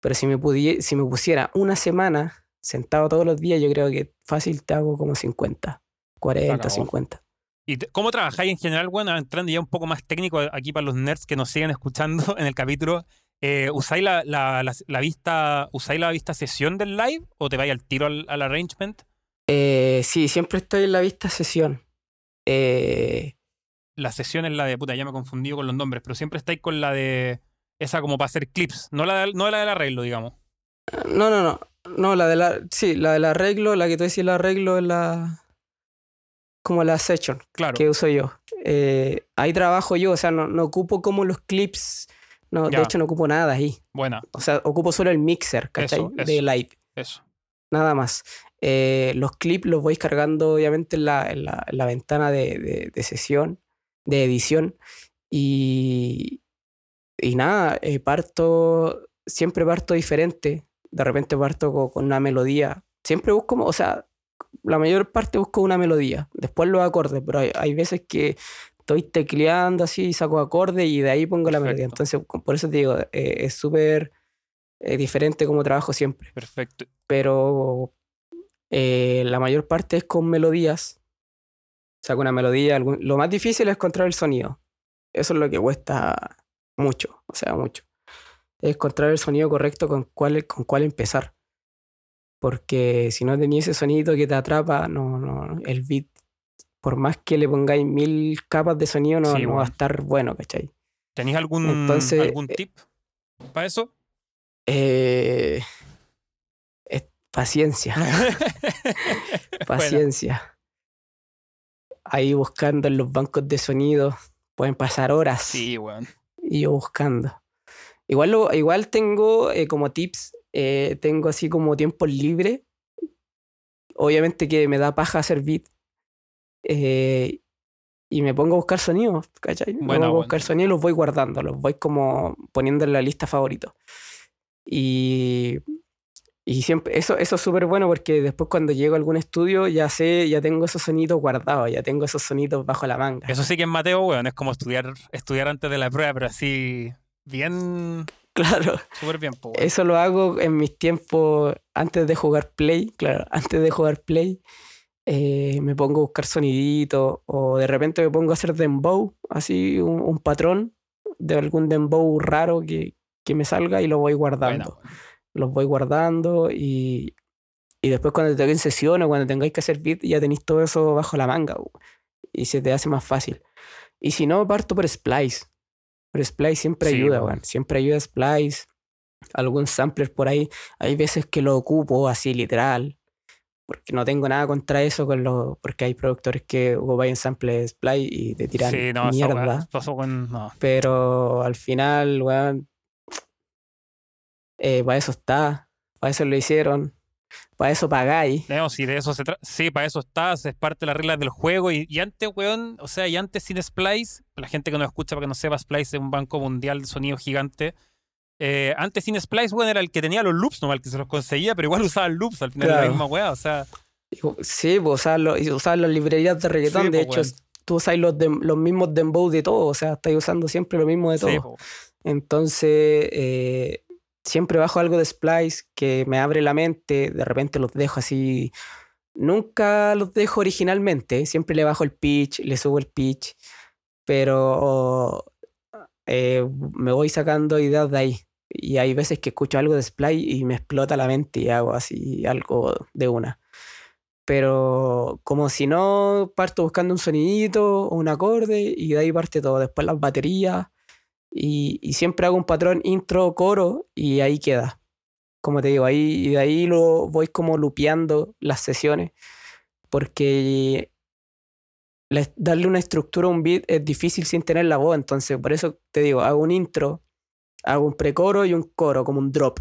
Pero si me, si me pusiera una semana sentado todos los días, yo creo que fácil te hago como 50, 40, 50. ¿Y cómo trabajáis en general? Bueno, entrando ya un poco más técnico aquí para los nerds que nos siguen escuchando [LAUGHS] en el capítulo. Eh, ¿Usáis la, la, vista, usáis la vista sesión del live o te vais al tiro al, arrangement? Eh, sí, siempre estoy en la vista sesión. Eh, la sesión es la de puta, ya me he confundido con los nombres, pero siempre estáis con la de esa como para hacer clips, no la, no la del arreglo, digamos. No, no, no. No, la de la. Sí, la del arreglo, la que tú decís el arreglo es la. Como la session claro. que uso yo. Eh, ahí trabajo yo, o sea, no, no ocupo como los clips. No, de hecho no ocupo nada ahí. Buena. O sea, ocupo solo el mixer, ¿cachai? de live. Eso. Nada más. Eh, los clips los voy cargando, obviamente, en la, en la, la ventana de, de, de, sesión, de edición. Y, y nada, eh, parto, siempre parto diferente. De repente parto con, una melodía. Siempre busco, o sea, la mayor parte busco una melodía. Después los acordes, pero hay, veces que estoy tecleando así, saco acordes y de ahí pongo la melodía. Entonces, por eso te digo, eh, es súper eh, diferente como trabajo siempre. Perfecto. Pero la mayor parte es con melodías. Saco una melodía. Lo más difícil es encontrar el sonido. Eso es lo que cuesta mucho, o sea, mucho. Es encontrar el sonido correcto con cuál, con cuál empezar. Porque si no tenías ese sonido que te atrapa, no, no, el beat, por más que le pongáis mil capas de sonido, no, no va a estar bueno, ¿cachai? ¿Tenéis algún, algún eh, tip para eso? Eh, paciencia. [LAUGHS] paciencia. Ahí buscando en los bancos de sonido, pueden pasar horas. Sí, weón y yo buscando. Igual, lo, igual tengo eh, como tips, eh, tengo así como tiempo libre. Obviamente que me da paja hacer beat. Eh, y me pongo a buscar sonidos, ¿cachai? me pongo a buscar sonidos y los voy guardando, los voy como poniendo en la lista favorito. Y y siempre, eso, eso es súper bueno porque después cuando llego a algún estudio ya sé, ya tengo esos sonidos guardados, ya tengo esos sonidos bajo la manga. Eso sí que es Mateo, weón, es como estudiar, estudiar antes de la prueba, pero así bien... [LAUGHS] Claro. Súper bien, Eso lo hago en mis tiempos antes de jugar Play, claro, antes de jugar Play. Eh, me pongo a buscar soniditos o de repente me pongo a hacer dembow, así un, patrón de algún dembow raro que, que, me salga y lo voy guardando los voy guardando y, y después cuando te sesión o cuando tengáis que hacer beat ya tenéis todo eso bajo la manga y se te hace más fácil. Y si no, parto por Splice. Por Splice siempre ayuda, siempre ayuda Splice. Algún sampler por ahí. Hay veces que lo ocupo así literal. Porque no tengo nada contra eso con lo, porque hay productores que ocupan samples Splice y te tiran mierda. Pero al final, weón, eh, para eso está, para eso lo hicieron, para eso pagáis. No, si de eso se sí, para eso estás, es parte de las reglas del juego. Y, antes, weón, o sea, y antes sin Splice, la gente que no escucha para que no sepa, Splice es un banco mundial de sonido gigante. Eh, antes sin Splice, weón, era el que tenía los loops, no el que se los conseguía, pero igual [LAUGHS] usaba loops, al final era la misma weá, o sea. Sí, pues usaba, las librerías de reggaetón, de pues, hecho, tú usas los, los mismos dembow de todo, o sea, estás usando siempre lo mismo de todo. Entonces, eh, siempre bajo algo de Splice que me abre la mente, de repente los dejo así. Nunca los dejo originalmente, siempre le bajo el pitch, le subo el pitch, pero eh, me voy sacando ideas de ahí. Y hay veces que escucho algo de Splice y me explota la mente y hago así algo de una. Pero como si no, parto buscando un sonidito o un acorde y de ahí parte todo. Después las baterías, y, siempre hago un patrón intro, coro y ahí queda. Como te digo, ahí, y de ahí lo voy como lupeando las sesiones porque darle una estructura a un beat es difícil sin tener la voz, entonces por eso te digo, hago un intro, hago un precoro y un coro, como un drop.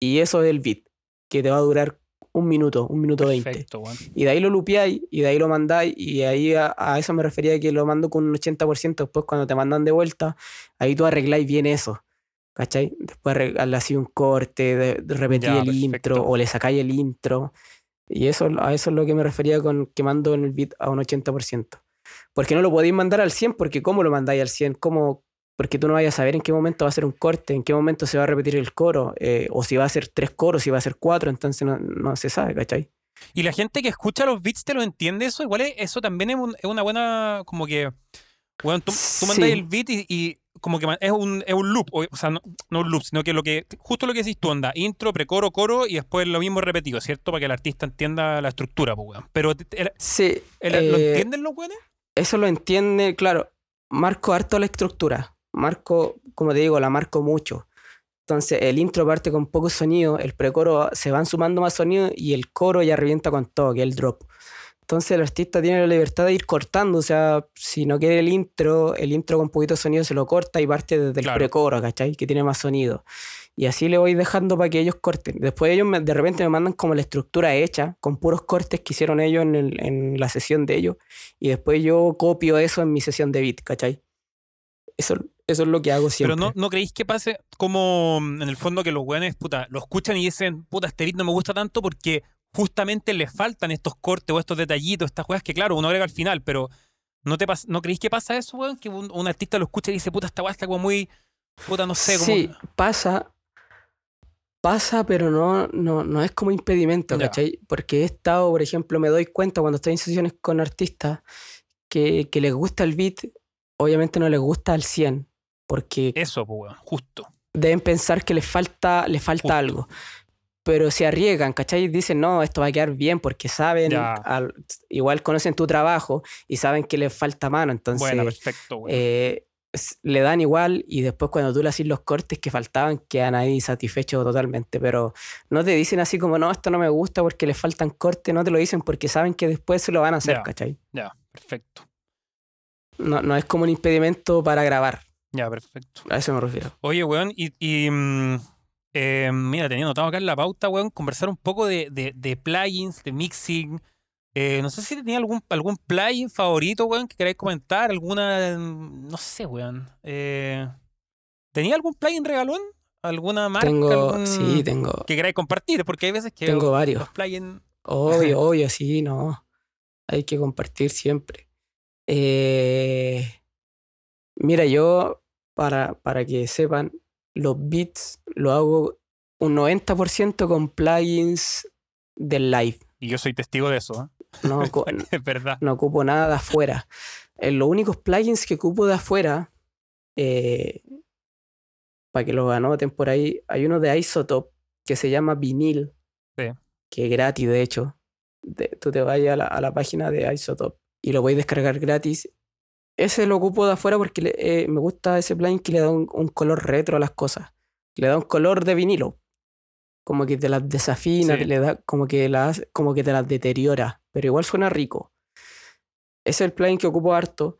Y eso es el beat, que te va a durar un minuto, un minuto veinte. Y de ahí lo lupeáis y de ahí lo mandáis y ahí a, eso me refería que lo mando con un 80%. Después cuando te mandan de vuelta, ahí tú arregláis bien eso. ¿Cachai? Después le hacéis un corte, de, repetir el intro o le sacáis el intro Y eso, a eso es lo que me refería con quemando en el beat a un 80%. Porque no lo podéis mandar al 100, porque ¿cómo lo mandáis al 100? ¿Cómo? Porque tú no vayas a saber en qué momento va a ser un corte, en qué momento se va a repetir el coro, eh, o si va a ser tres coros, si va a ser cuatro, entonces no, no se sabe, ¿cachai? Y la gente que escucha los beats te lo entiende eso, igual es- eso también es, un- es una buena, como que, bueno, tú, tú mandas Sí. el beat y, y como que es un, es un loop, o, o sea, no, no un loop, sino que lo que, justo lo que decís tú, onda, intro, precoro, coro y después lo mismo repetido, ¿cierto? Para que el artista entienda la estructura, pues, weón. Pero, el- Sí. el- ¿lo eh, entienden los weones? eso lo entiende, claro, marco harto la estructura, marco, como te digo, la marco mucho. Entonces el intro parte con poco sonido, el precoro se van sumando más sonido y el coro ya revienta con todo, que es el drop. Entonces el artista tiene la libertad de ir cortando, o sea, si no quiere el intro, el intro con poquito sonido se lo corta y parte desde el Claro. precoro, ¿cachai? Que tiene más sonido. Y así le voy dejando para que ellos corten. Después ellos me- de repente me mandan como la estructura hecha, con puros cortes que hicieron ellos en, el- en la sesión de ellos. Y después yo copio eso en mi sesión de beat, ¿cachai? Eso, eso es lo que hago siempre. Pero no, ¿no creéis que pase como mm, en el fondo que los weones, puta, lo escuchan y dicen, puta, este beat no me gusta tanto porque justamente les faltan estos cortes o estos detallitos, estas weas que, claro, uno agrega al final, pero ¿no, te pas- ¿no creéis que pasa eso, weón? Que un, un artista lo escucha y dice, puta, esta wea está como muy, puta, no sé, como... Sí, pasa. Pasa, pero no, no, no es como impedimento. ¿cachai? Porque he estado, por ejemplo, me doy cuenta cuando estoy en sesiones con artistas que, que les gusta el beat, obviamente no les gusta al 100, porque Eso, pues, justo. deben pensar que les falta, les falta Justo. algo. Pero se arriesgan, ¿cachai? Dicen, no, esto va a quedar bien porque saben, al- igual conocen tu trabajo y saben que les falta mano. Entonces, Bueno, perfecto, weón. eh, le dan igual y después cuando tú le haces los cortes que faltaban, quedan ahí satisfechos totalmente. Pero no te dicen así como, no, esto no me gusta porque le faltan cortes, no te lo dicen porque saben que después se lo van a hacer. ¿cachai? Ya, perfecto. No, no es como un impedimento para grabar, Ya, perfecto. a eso me refiero. Oye, weón, y, y, mm, eh, mira, tenía notado acá en la pauta, weón, conversar un poco de, de, de plugins, de mixing. Eh, no sé si tenía algún, algún plugin favorito, weón, que queráis comentar, alguna, no sé, weón. Eh, ¿Tenía algún plugin regalón? ¿Alguna marca? Tengo, algún- sí, tengo, Que queráis compartir, porque hay veces que tengo varios. los plugins... Obvio, [LAUGHS] obvio, sí, no. Hay que compartir siempre. Eh, mira, yo, para, para que sepan, los beats lo hago un 90% con plugins del live. Y yo soy testigo de eso, No, [LAUGHS] ¿eh? es verdad. no ocupo nada de afuera. Eh, los únicos plugins que ocupo de afuera, eh, para que los anoten por ahí, hay uno de Isotope que se llama Vinil, Sí. que es gratis, de hecho. De- tú te vayas a la, a la página de Isotope y lo podéis descargar gratis. Ese lo ocupo de afuera porque le- eh, me gusta ese plugin que le da un, un color retro a las cosas. Le da un color de vinilo. Como que te las desafina, Sí. le da, como, que las, como que te las deteriora. Pero igual suena rico. Ese es el plugin que ocupo harto,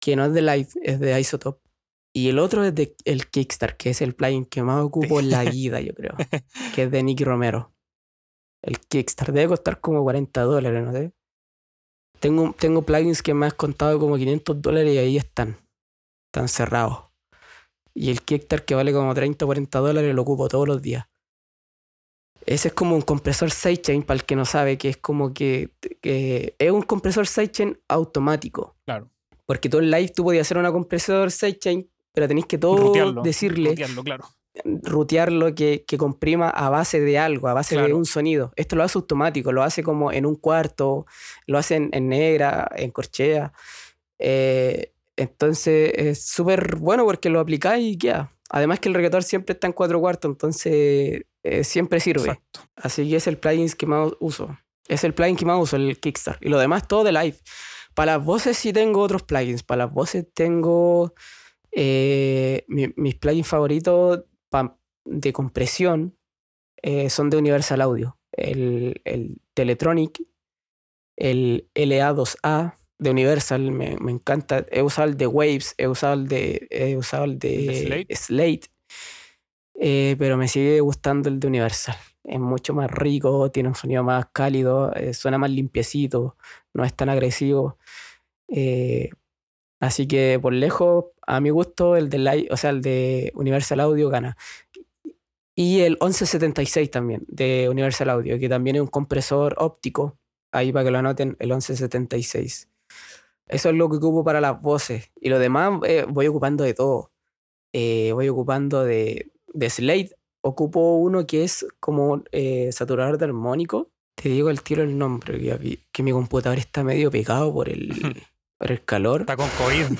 que no es de Live, es de Isotope. Y el otro es de el Kickstar, que es el plugin que más ocupo en la [LAUGHS] vida, yo creo. Que es de Nicky Romero. El Kickstar debe costar como 40 dólares, no sé. Tengo, tengo plugins que me has contado como 500 dólares y ahí están. Están cerrados. Y el Kickstar que vale como 30 o 40 dólares lo ocupo todos los días. Ese es como un compresor sidechain, para el que no sabe, que es como que, que es un compresor sidechain automático. Claro. Porque tú en live tú podías hacer una compresor sidechain, pero tenéis que todo Rutearlo, decirle, rutearlo, claro. Rutearlo que, que comprima a base de algo, a base de un sonido. Esto lo hace automático, lo hace como en un cuarto, lo hace en, en negra, en corchea. Eh, entonces es súper bueno porque lo aplicáis y queda. Además que el reggaetón siempre está en cuatro cuartos, entonces eh, siempre sirve. Exacto. Así que es el plugin que más uso. Es el plugin que más uso, el Kickstar. Y lo demás todo de live. Para las voces sí tengo otros plugins. Para las voces tengo eh, mi- mis plugins favoritos de compresión eh, son de Universal Audio. El, el Teletronic, el LA2A de Universal, me, me encanta. He usado el de Waves, he usado el de, he usado el de. Slate, eh, pero me sigue gustando el de Universal. Es mucho más rico, tiene un sonido más cálido, eh, suena más limpiecito, no es tan agresivo. Eh, así que por lejos, a mi gusto, el de, Live- o sea, el de Universal Audio gana. Y el 1176 también, de Universal Audio, que también es un compresor óptico. Ahí para que lo anoten, el 1176. Eso es lo que ocupo para las voces. Y lo demás eh, voy ocupando de todo. Eh, voy ocupando de, de Slate. Ocupo uno que es como eh, saturador de armónico. Te digo el tiro el nombre, que, que mi computador está medio pegado por el, [LAUGHS] por el calor. Está con COVID.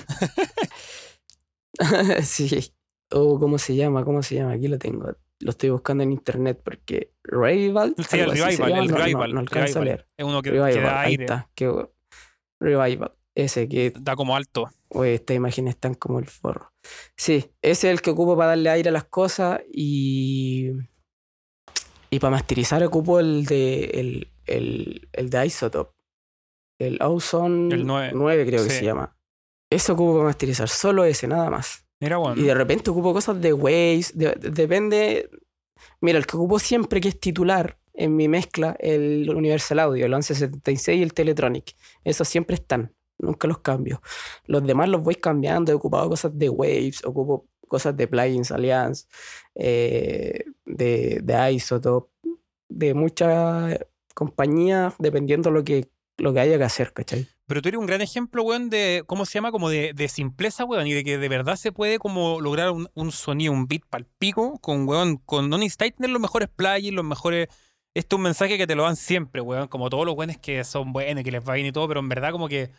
[LAUGHS] sí. O cómo se llama, cómo se llama, aquí lo tengo. Lo estoy buscando en internet porque Revival. Sí, el Revival, el no, Revival. No, no alcanzo a leer. Es uno que, Revival, que da ahí aire, está. que- Revival. Ese que da como alto. Oye, estas imágenes están como el forro. Sí, ese es el que ocupo para darle aire a las cosas y. Y para masterizar ocupo el de. el, el, el de Isotope. El Ozone El nueve. creo que se llama. Eso ocupo para masterizar, solo ese, nada más. Mira, bueno. Y de repente ocupo cosas de Waves, de- de- depende. Mira, el que ocupo siempre que es titular en mi mezcla, el Universal Audio, el 1176 y el Teletronic. Esos siempre están, nunca los cambio. Los demás los voy cambiando, he ocupado cosas de Waves, ocupo cosas de Plugins Alliance, eh, de, de Isotope, de muchas compañías, dependiendo lo que, lo que haya que hacer, ¿cachai? Pero tú eres un gran ejemplo, weón, de, ¿cómo se llama? Como de, de simpleza, weón, y de que de verdad se puede como lograr un, un sonido, un beat pal pico, con, weón, con no necesitáis tener los mejores plugins, los mejores... Este es un mensaje que te lo dan siempre, weón, como todos los weones que son buenos, que les va bien y todo, pero en verdad como que,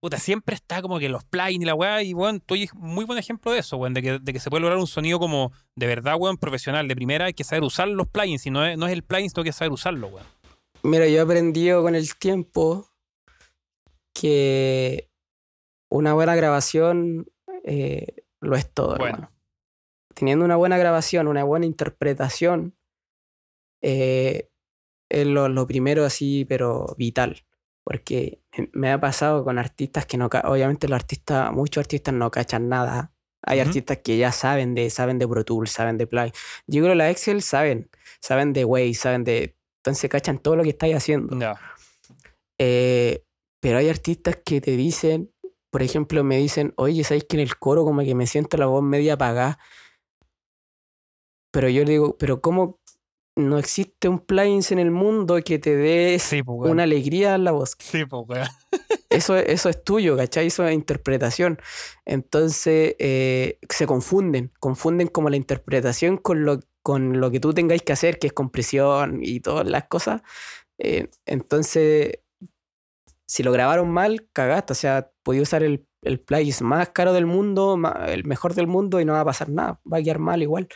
puta, siempre está como que los plugins y la weá, y weón, tú eres muy buen ejemplo de eso, weón, de que, de que se puede lograr un sonido como de verdad, weón, profesional, de primera, hay que saber usar los plugins, y no es, no es el plugin, sino que saber usarlo, weón. Mira, yo he aprendido con el tiempo que una buena grabación eh, lo es todo. Bueno. hermano. Teniendo una buena grabación, una buena interpretación, eh, es lo, lo primero así, pero vital. Porque me- ha pasado con artistas que no... Obviamente los artistas, muchos artistas no cachan nada. Hay artistas que ya saben de, saben de Pro Tools, saben de Play. Yo creo que la Excel saben, saben de Waze, saben de... Entonces cachan todo lo que estáis haciendo. Eh, pero hay artistas que te dicen, por ejemplo, me dicen, oye, ¿sabes que en el coro como que me siento la voz media apagada? Pero yo le digo, pero ¿cómo no existe un plugin en el mundo que te dé Sí, pues, una alegría en la voz? Sí, pues. [LAUGHS] Eso, es- eso es tuyo, ¿cachai? Eso es interpretación. Entonces eh, se confunden, confunden como la interpretación con lo, con lo que tú tengáis que hacer, que es compresión y todas las cosas. Eh, entonces, si lo grabaron mal, cagaste. O sea, podía usar el, el plugin más caro del mundo, el mejor del mundo y no va a pasar nada, va a quedar mal igual.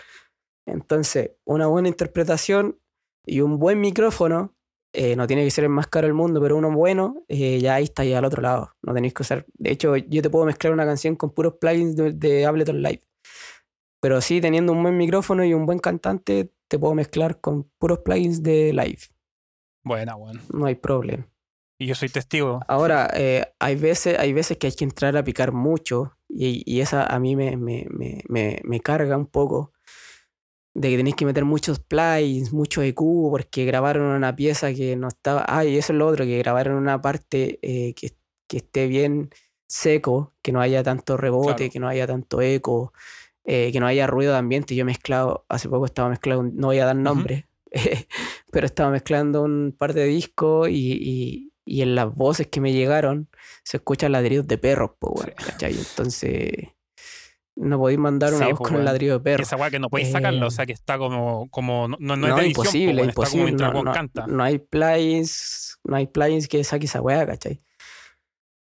Entonces, una buena interpretación y un buen micrófono eh, no tiene que ser el más caro del mundo, pero uno bueno, eh, ya ahí está ya al otro lado. No tenéis que usar. De hecho, yo te puedo mezclar una canción con puros plugins de, de Ableton Live. Pero sí, teniendo un buen micrófono y un buen cantante, te puedo mezclar con puros plugins de live. Buena, weón. No hay problema. Y yo soy testigo. Ahora, eh, hay, veces, hay veces que hay que entrar a picar mucho y, y esa a mí me, me, me, me, me carga un poco de que tenéis que meter muchos plugins, mucho EQ, porque grabaron una pieza que no estaba... Ah, y eso es lo otro, que grabaron una parte eh, que, que esté bien seco, que no haya tanto rebote, Claro. que no haya tanto eco, eh, que no haya ruido de ambiente. Yo he mezclado, hace poco estaba mezclando, no voy a dar nombre, [LAUGHS] pero estaba mezclando un par de discos y, y- y en las voces que me llegaron se escuchan ladridos de perros, weón, Sí. Entonces no podéis mandar una Sí, voz po, con un weón. ladrido de perro. esa weá que no podéis sacarla, o Eh, sea que está como, como no, no, no es No, de edición, po, imposible, está como imposible. el no- canta. no hay plugins, no hay plugins que saque esa weá, ¿cachai?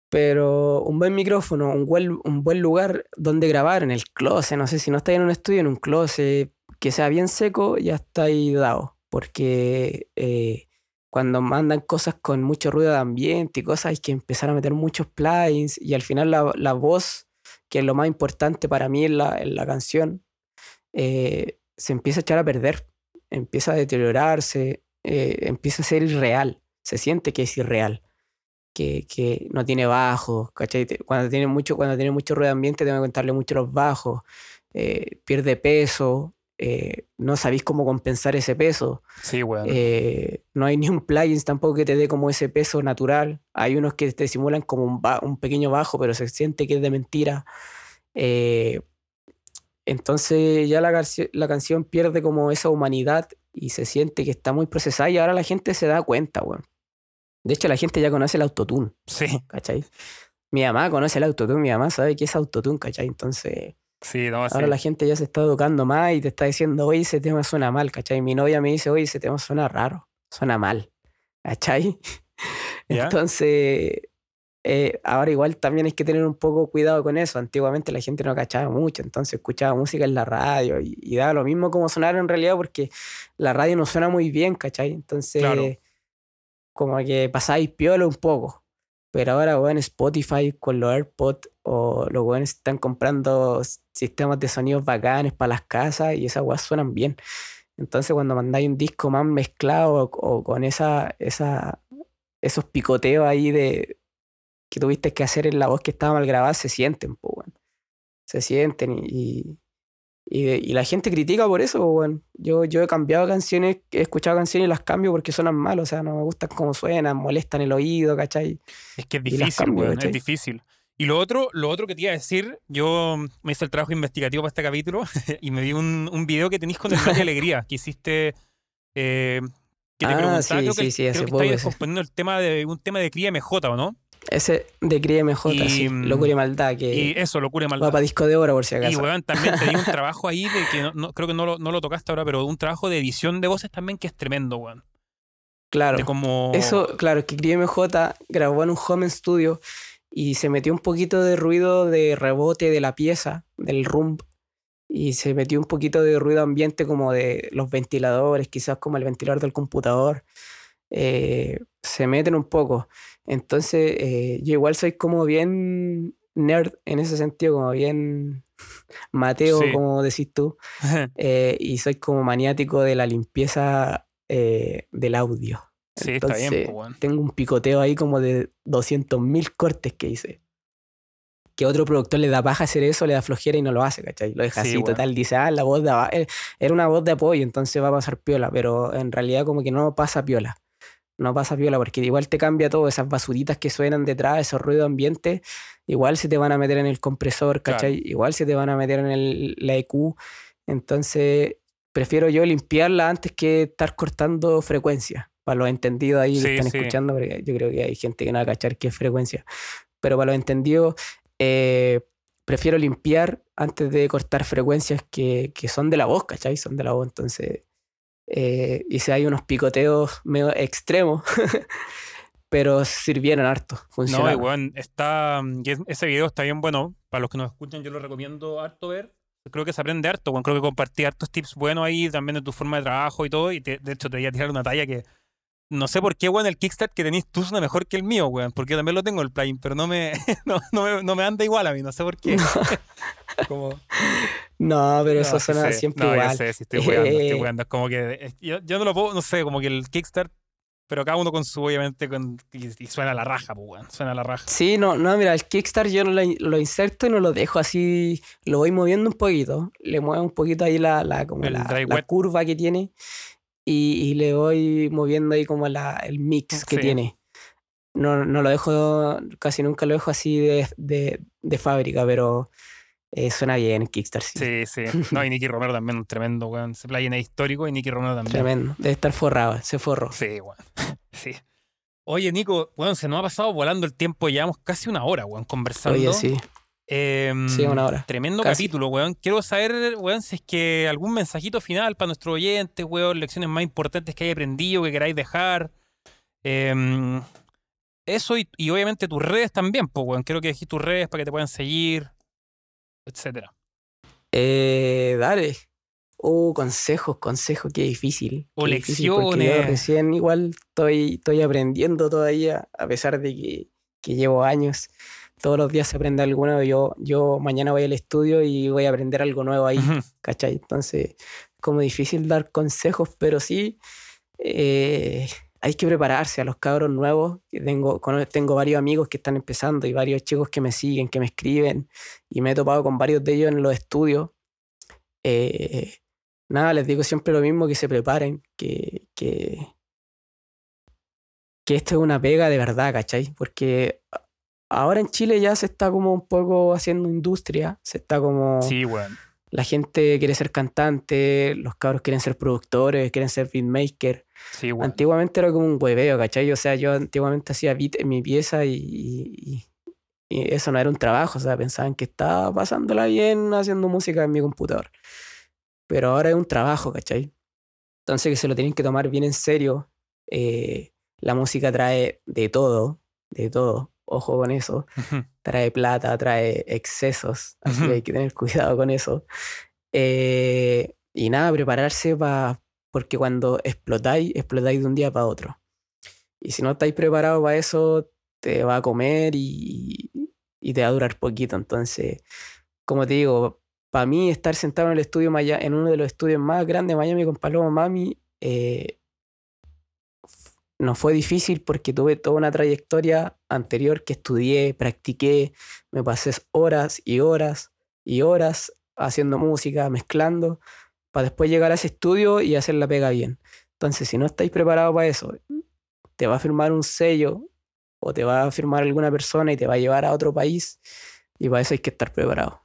Pero un buen micrófono, un buen, un buen lugar donde grabar, en el closet, no sé, si no estáis en un estudio, en un closet, que sea bien seco, ya estáis dado. Porque eh, cuando mandan cosas con mucho ruido de ambiente y cosas, hay que empezar a meter muchos plugins y al final la, la voz, que es lo más importante para mí en la, en la canción, eh, se empieza a echar a perder, empieza a deteriorarse, eh, empieza a ser irreal, se siente que es irreal, que, que no tiene bajos, Cuando tiene mucho, cuando tiene mucho ruido ambiente tengo que contarle mucho los bajos, eh, pierde peso, eh, no sabéis cómo compensar ese peso, Sí, weón. eh, no hay ni un plugin tampoco que te dé como ese peso natural. Hay unos que te simulan como un, ba- un pequeño bajo, pero se siente que es de mentira. Eh, Entonces ya la, la canción pierde como esa humanidad y se siente que está muy procesada y ahora la gente se da cuenta, weón. De hecho, la gente ya conoce el autotune. Sí. ¿Cachai? Mi mamá conoce el autotune, mi mamá sabe que es autotune, ¿cachai? Entonces, sí, no, ahora la gente ya se está educando más y te está diciendo, oye, ese tema suena mal, ¿cachai? Mi novia me dice, oye, ese tema suena raro, suena mal, ¿cachai? [LAUGHS] Entonces, eh, ahora igual también hay que tener un poco cuidado con eso. Antiguamente la gente no cachaba mucho, entonces escuchaba música en la radio y, daba lo mismo como sonar en realidad porque la radio no suena muy bien, ¿cachai? Entonces, como que pasáis piola un poco. Pero ahora, bueno, Spotify con los AirPods o los buenos están comprando sistemas de sonidos bacanes para las casas y esas weas suenan bien. Entonces, cuando mandáis un disco más mezclado o, con esa, esa, esos picoteos ahí de, que tuviste que hacer en la voz que estaba mal grabada se sienten, pues, bueno. Se sienten y, la gente critica por eso, pues, bueno. Yo, yo he cambiado canciones, he escuchado canciones y las cambio porque suenan mal, o sea, no me gustan cómo suenan, molestan el oído, ¿cachai? Es que es difícil, es difícil. Y lo otro, lo otro que te iba a decir, yo me hice el trabajo investigativo para este capítulo [LAUGHS] y me vi un, un video que tenéis con el de Alegría, que hiciste... Eh, que te ah, sí, creo sí, sí, creo que componiendo el tema de un tema de cría MJ, ¿o no? Ese de Cría MJ, sí. Mm, locura y maldad. Que y eso, locura y maldad. Va para disco de oro, por si acaso. Y weón, también te di un [LAUGHS] trabajo ahí de que no, creo que no lo, no lo, tocaste ahora, pero un trabajo de edición de voces también que es tremendo, weón. Claro. como... Eso, claro, que Cría MJ grabó en un home studio y se metió un poquito de ruido de rebote de la pieza, del rumb, y se metió un poquito de ruido ambiente como de los ventiladores, quizás como el ventilador del computador. Eh, se meten un poco. Entonces, eh, yo igual soy como bien nerd en ese sentido, como bien [LAUGHS] Mateo, como decís tú, [LAUGHS] eh, y soy como maniático de la limpieza del audio. Sí, está bien. Pues, tengo un picoteo ahí como de 200.000 cortes que hice. Que otro productor le da paja hacer eso, le da flojera y no lo hace, ¿cachai? Lo deja así, total. Dice, ah, la voz de era una voz de apoyo, entonces va a pasar piola, pero en realidad como que no pasa piola no pasa piola, porque igual te cambia todo, esas basuritas que suenan detrás, esos ruidos ambiente, igual se te van a meter en el compresor, ¿cachai? Igual se te van a meter en el, la EQ. Entonces, prefiero yo limpiarla antes que estar cortando frecuencia. Para los entendidos ahí que están escuchando, porque yo creo que hay gente que no va a cachar qué es frecuencia. Pero para los entendidos, eh, prefiero limpiar antes de cortar frecuencias que, que son de la voz, ¿cachai? Son de la voz. Entonces, eh, y si hay unos picoteos medio extremos, [LAUGHS] pero sirvieron harto. No, igual, está, ese video está bien bueno. Para los que nos escuchan, yo lo recomiendo harto ver. Creo que se aprende harto, bueno, creo que compartí hartos tips buenos ahí también de tu forma de trabajo y todo. Y de hecho, te voy a tirar una talla que no sé por qué, weón, el Kickstart que tenéis tú suena mejor que el mío, weón. Porque yo también lo tengo el plugin, pero no me, [LAUGHS] no, me, anda igual a mí, no sé por qué. [LAUGHS] No, pero eso suena siempre igual. No, sé, si estoy weando, estoy [LAUGHS] weando. Es como que. Yo, no lo puedo, no sé, como que el Kickstart. Pero cada uno con su, obviamente, con, y, suena a la raja, pues. Suena a la raja. Sí, no, no, mira, el Kickstart yo lo, lo, inserto y no lo dejo así. Lo voy moviendo un poquito. Le muevo un poquito ahí la, la, como la, la curva que tiene y, le voy moviendo ahí como la, el mix que tiene. No, no, lo dejo, casi nunca lo dejo así de, de, de fábrica, pero eh, suena bien Kickstarter. Sí, sí. No, y Nicky Romero también, un tremendo, weón. Ese plugin es histórico y Nicky Romero también. Tremendo. Debe estar forrado, se forró. Sí, weón. [LAUGHS] Sí. Oye, Nico, weón, se nos ha pasado volando el tiempo, llevamos casi una hora, weón, conversando. Oye, sí. Em, sí, una hora. Tremendo capítulo, weón. Quiero saber, weón, si es que algún mensajito final para nuestros oyentes, weón, lecciones más importantes que hayáis aprendido, que queráis dejar. Em, eso y, obviamente tus redes también, pues, weón. Quiero que dejes tus redes para que te puedan seguir, etcétera. Eh, dale. Oh, consejos, consejos, qué difícil. O lecciones. recién igual estoy, estoy aprendiendo todavía, a pesar de que, que llevo años todos los días se aprende algo nuevo. Yo, yo mañana voy al estudio y voy a aprender algo nuevo ahí, ¿cachai? Entonces, como difícil dar consejos, pero sí eh, hay que prepararse a los cabros nuevos. Tengo, tengo varios amigos que están empezando y varios chicos que me siguen, que me escriben y me he topado con varios de ellos en los estudios. Eh, nada, les digo siempre lo mismo, que se preparen, que, que, que esto es una pega de verdad, ¿cachai? Porque ahora en Chile ya se está como un poco haciendo industria, se está como... Sí, bueno. la gente quiere ser cantante, los cabros quieren ser productores, quieren ser beatmaker. Sí. Antiguamente era como un hueveo, ¿cachai? O sea, yo antiguamente hacía beat en mi pieza y, y- y eso no era un trabajo, o sea, pensaban que estaba pasándola bien haciendo música en mi computador. Pero ahora es un trabajo, ¿cachai? Entonces que se lo tienen que tomar bien en serio. Eh, la música trae de todo, de todo, ojo con eso. Trae plata, trae excesos, así que hay que tener cuidado con eso. Eh, y nada, prepararse para, porque cuando explotáis, explotáis de un día para otro. Y si no estáis preparados para eso, te va a comer y, y te va a durar poquito. Entonces, como te digo, para mí estar sentado en el estudio en uno de los estudios más grandes de Miami con Paloma Mami, eh, no fue difícil porque tuve toda una trayectoria anterior que estudié, practiqué, me pasé horas y horas y horas haciendo música, mezclando, para después llegar a ese estudio y hacer la pega bien. Entonces, si no estáis preparados para eso, te va a firmar un sello o te va a firmar alguna persona y te va a llevar a otro país y para eso hay que estar preparado.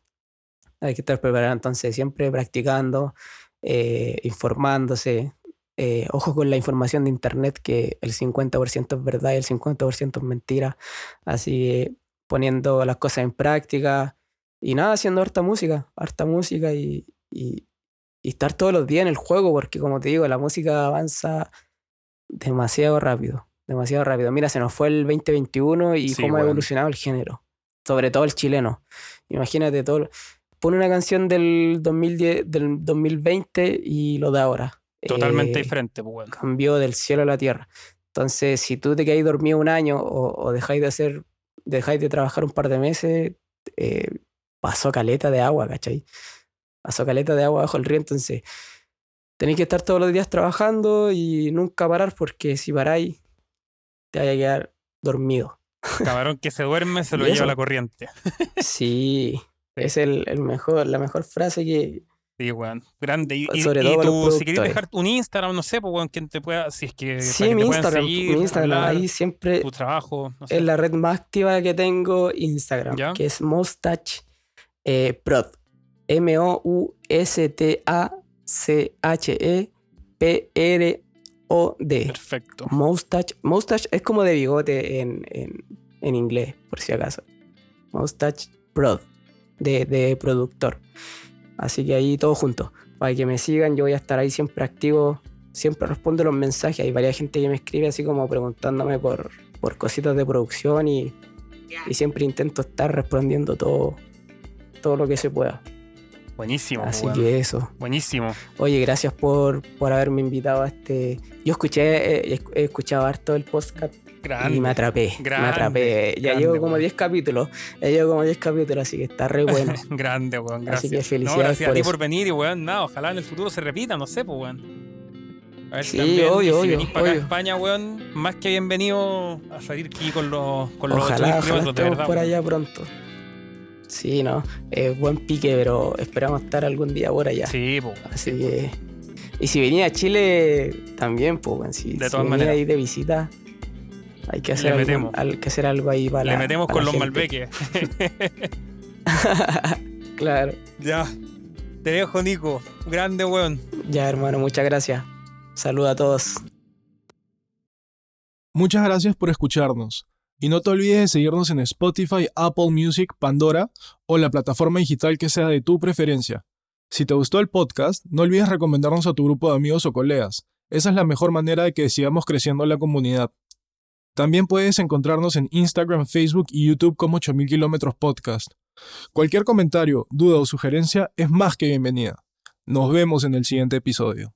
Hay que estar preparado, entonces siempre practicando, eh, informándose. Eh, ojo con la información de internet que el 50% es verdad y el 50% es mentira. Así que poniendo las cosas en práctica y nada, haciendo harta música, harta música y- y estar todos los días en el juego porque como te digo, la música avanza demasiado rápido, demasiado rápido. Mira, se nos fue el 2021 y Sí, cómo ha weón. evolucionado el género, sobre todo el chileno. Imagínate todo. Pone una canción del 2010, del 2020 y lo de ahora. Totalmente Eh, diferente, pues, weón. cambió del cielo a la tierra. Entonces, si tú te quedáis dormido un año o, o dejáis de hacer, dejáis de trabajar un par de meses, eh, pasó caleta de agua, ¿cachai? Pasó caleta de agua bajo el río, entonces tenéis que estar todos los días trabajando y nunca parar porque si paráis te vais a quedar dormido. Cabrón que se duerme se [LAUGHS] lo ¿Y lleva la corriente. Sí, es el, el mejor, la mejor frase que... Sí, weón. Grande. Y, Sobre y todo tú, si querés productores. dejar un Instagram, no sé, pues, weón, quien te pueda, si es que, Sí, mi Instagram, seguir, mi Instagram, hablar, ahí siempre tu trabajo, no sé. es la red más activa que tengo, Instagram, ¿Ya? que es Moustache eh, Prod. M-O-U-S-T-A-C-H-E-P-R-O-D. Perfecto. Moustache. Moustache es como de bigote en, en- en inglés, por si acaso. Moustache Prod, de, de productor. Así que ahí todo junto. Para que me sigan, yo voy a estar ahí siempre activo. Siempre respondo los mensajes. Hay varias gente que me escribe así como preguntándome por, por cositas de producción y, y siempre intento estar respondiendo todo, todo lo que se pueda. Buenísimo, Así weón. que eso. Buenísimo. Oye, gracias por, por haberme invitado a este. Yo escuché, eh, he, he escuchado harto el podcast Grande. y me atrapé. grande, me atrapé. Ya llevo como weón. 10 capítulos. Ya llevo como 10 capítulos, así que está re [LAUGHS] bueno. Grande, weón. Gracias. Así que no, felicidades gracias a por ti eso. por venir y, weón, nada, ojalá en el futuro se repita, no sé, pues, weón. A ver si Sí, también, obvio, si obvio, venís para acá a. España, weón, más que bienvenido a salir aquí con los, con los Ojalá, 8000 ojalá de verdad. por allá pronto. Sí, no. Es buen pique, pero esperamos estar algún día por allá. Sí, pues. Así que. Y si venía a Chile, también, pues, si, De si todas venía maneras. ahí de visita, hay que hacer, hay que hacer algo ahí para Le la- metemos para con la los. Malbeques. [LAUGHS] claro. ya. Te dejo, Nico. Grande, weón. Ya, hermano, muchas gracias. Saludos a todos. Muchas gracias por escucharnos. Y no te olvides de seguirnos en Spotify, Apple Music, Pandora o la plataforma digital que sea de tu preferencia. Si te gustó el podcast, no olvides recomendarnos a tu grupo de amigos o colegas. Esa es la mejor manera de que sigamos creciendo la comunidad. También puedes encontrarnos en Instagram, Facebook y YouTube como 8000 kilómetros podcast. Cualquier comentario, duda o sugerencia es más que bienvenida. Nos vemos en el siguiente episodio.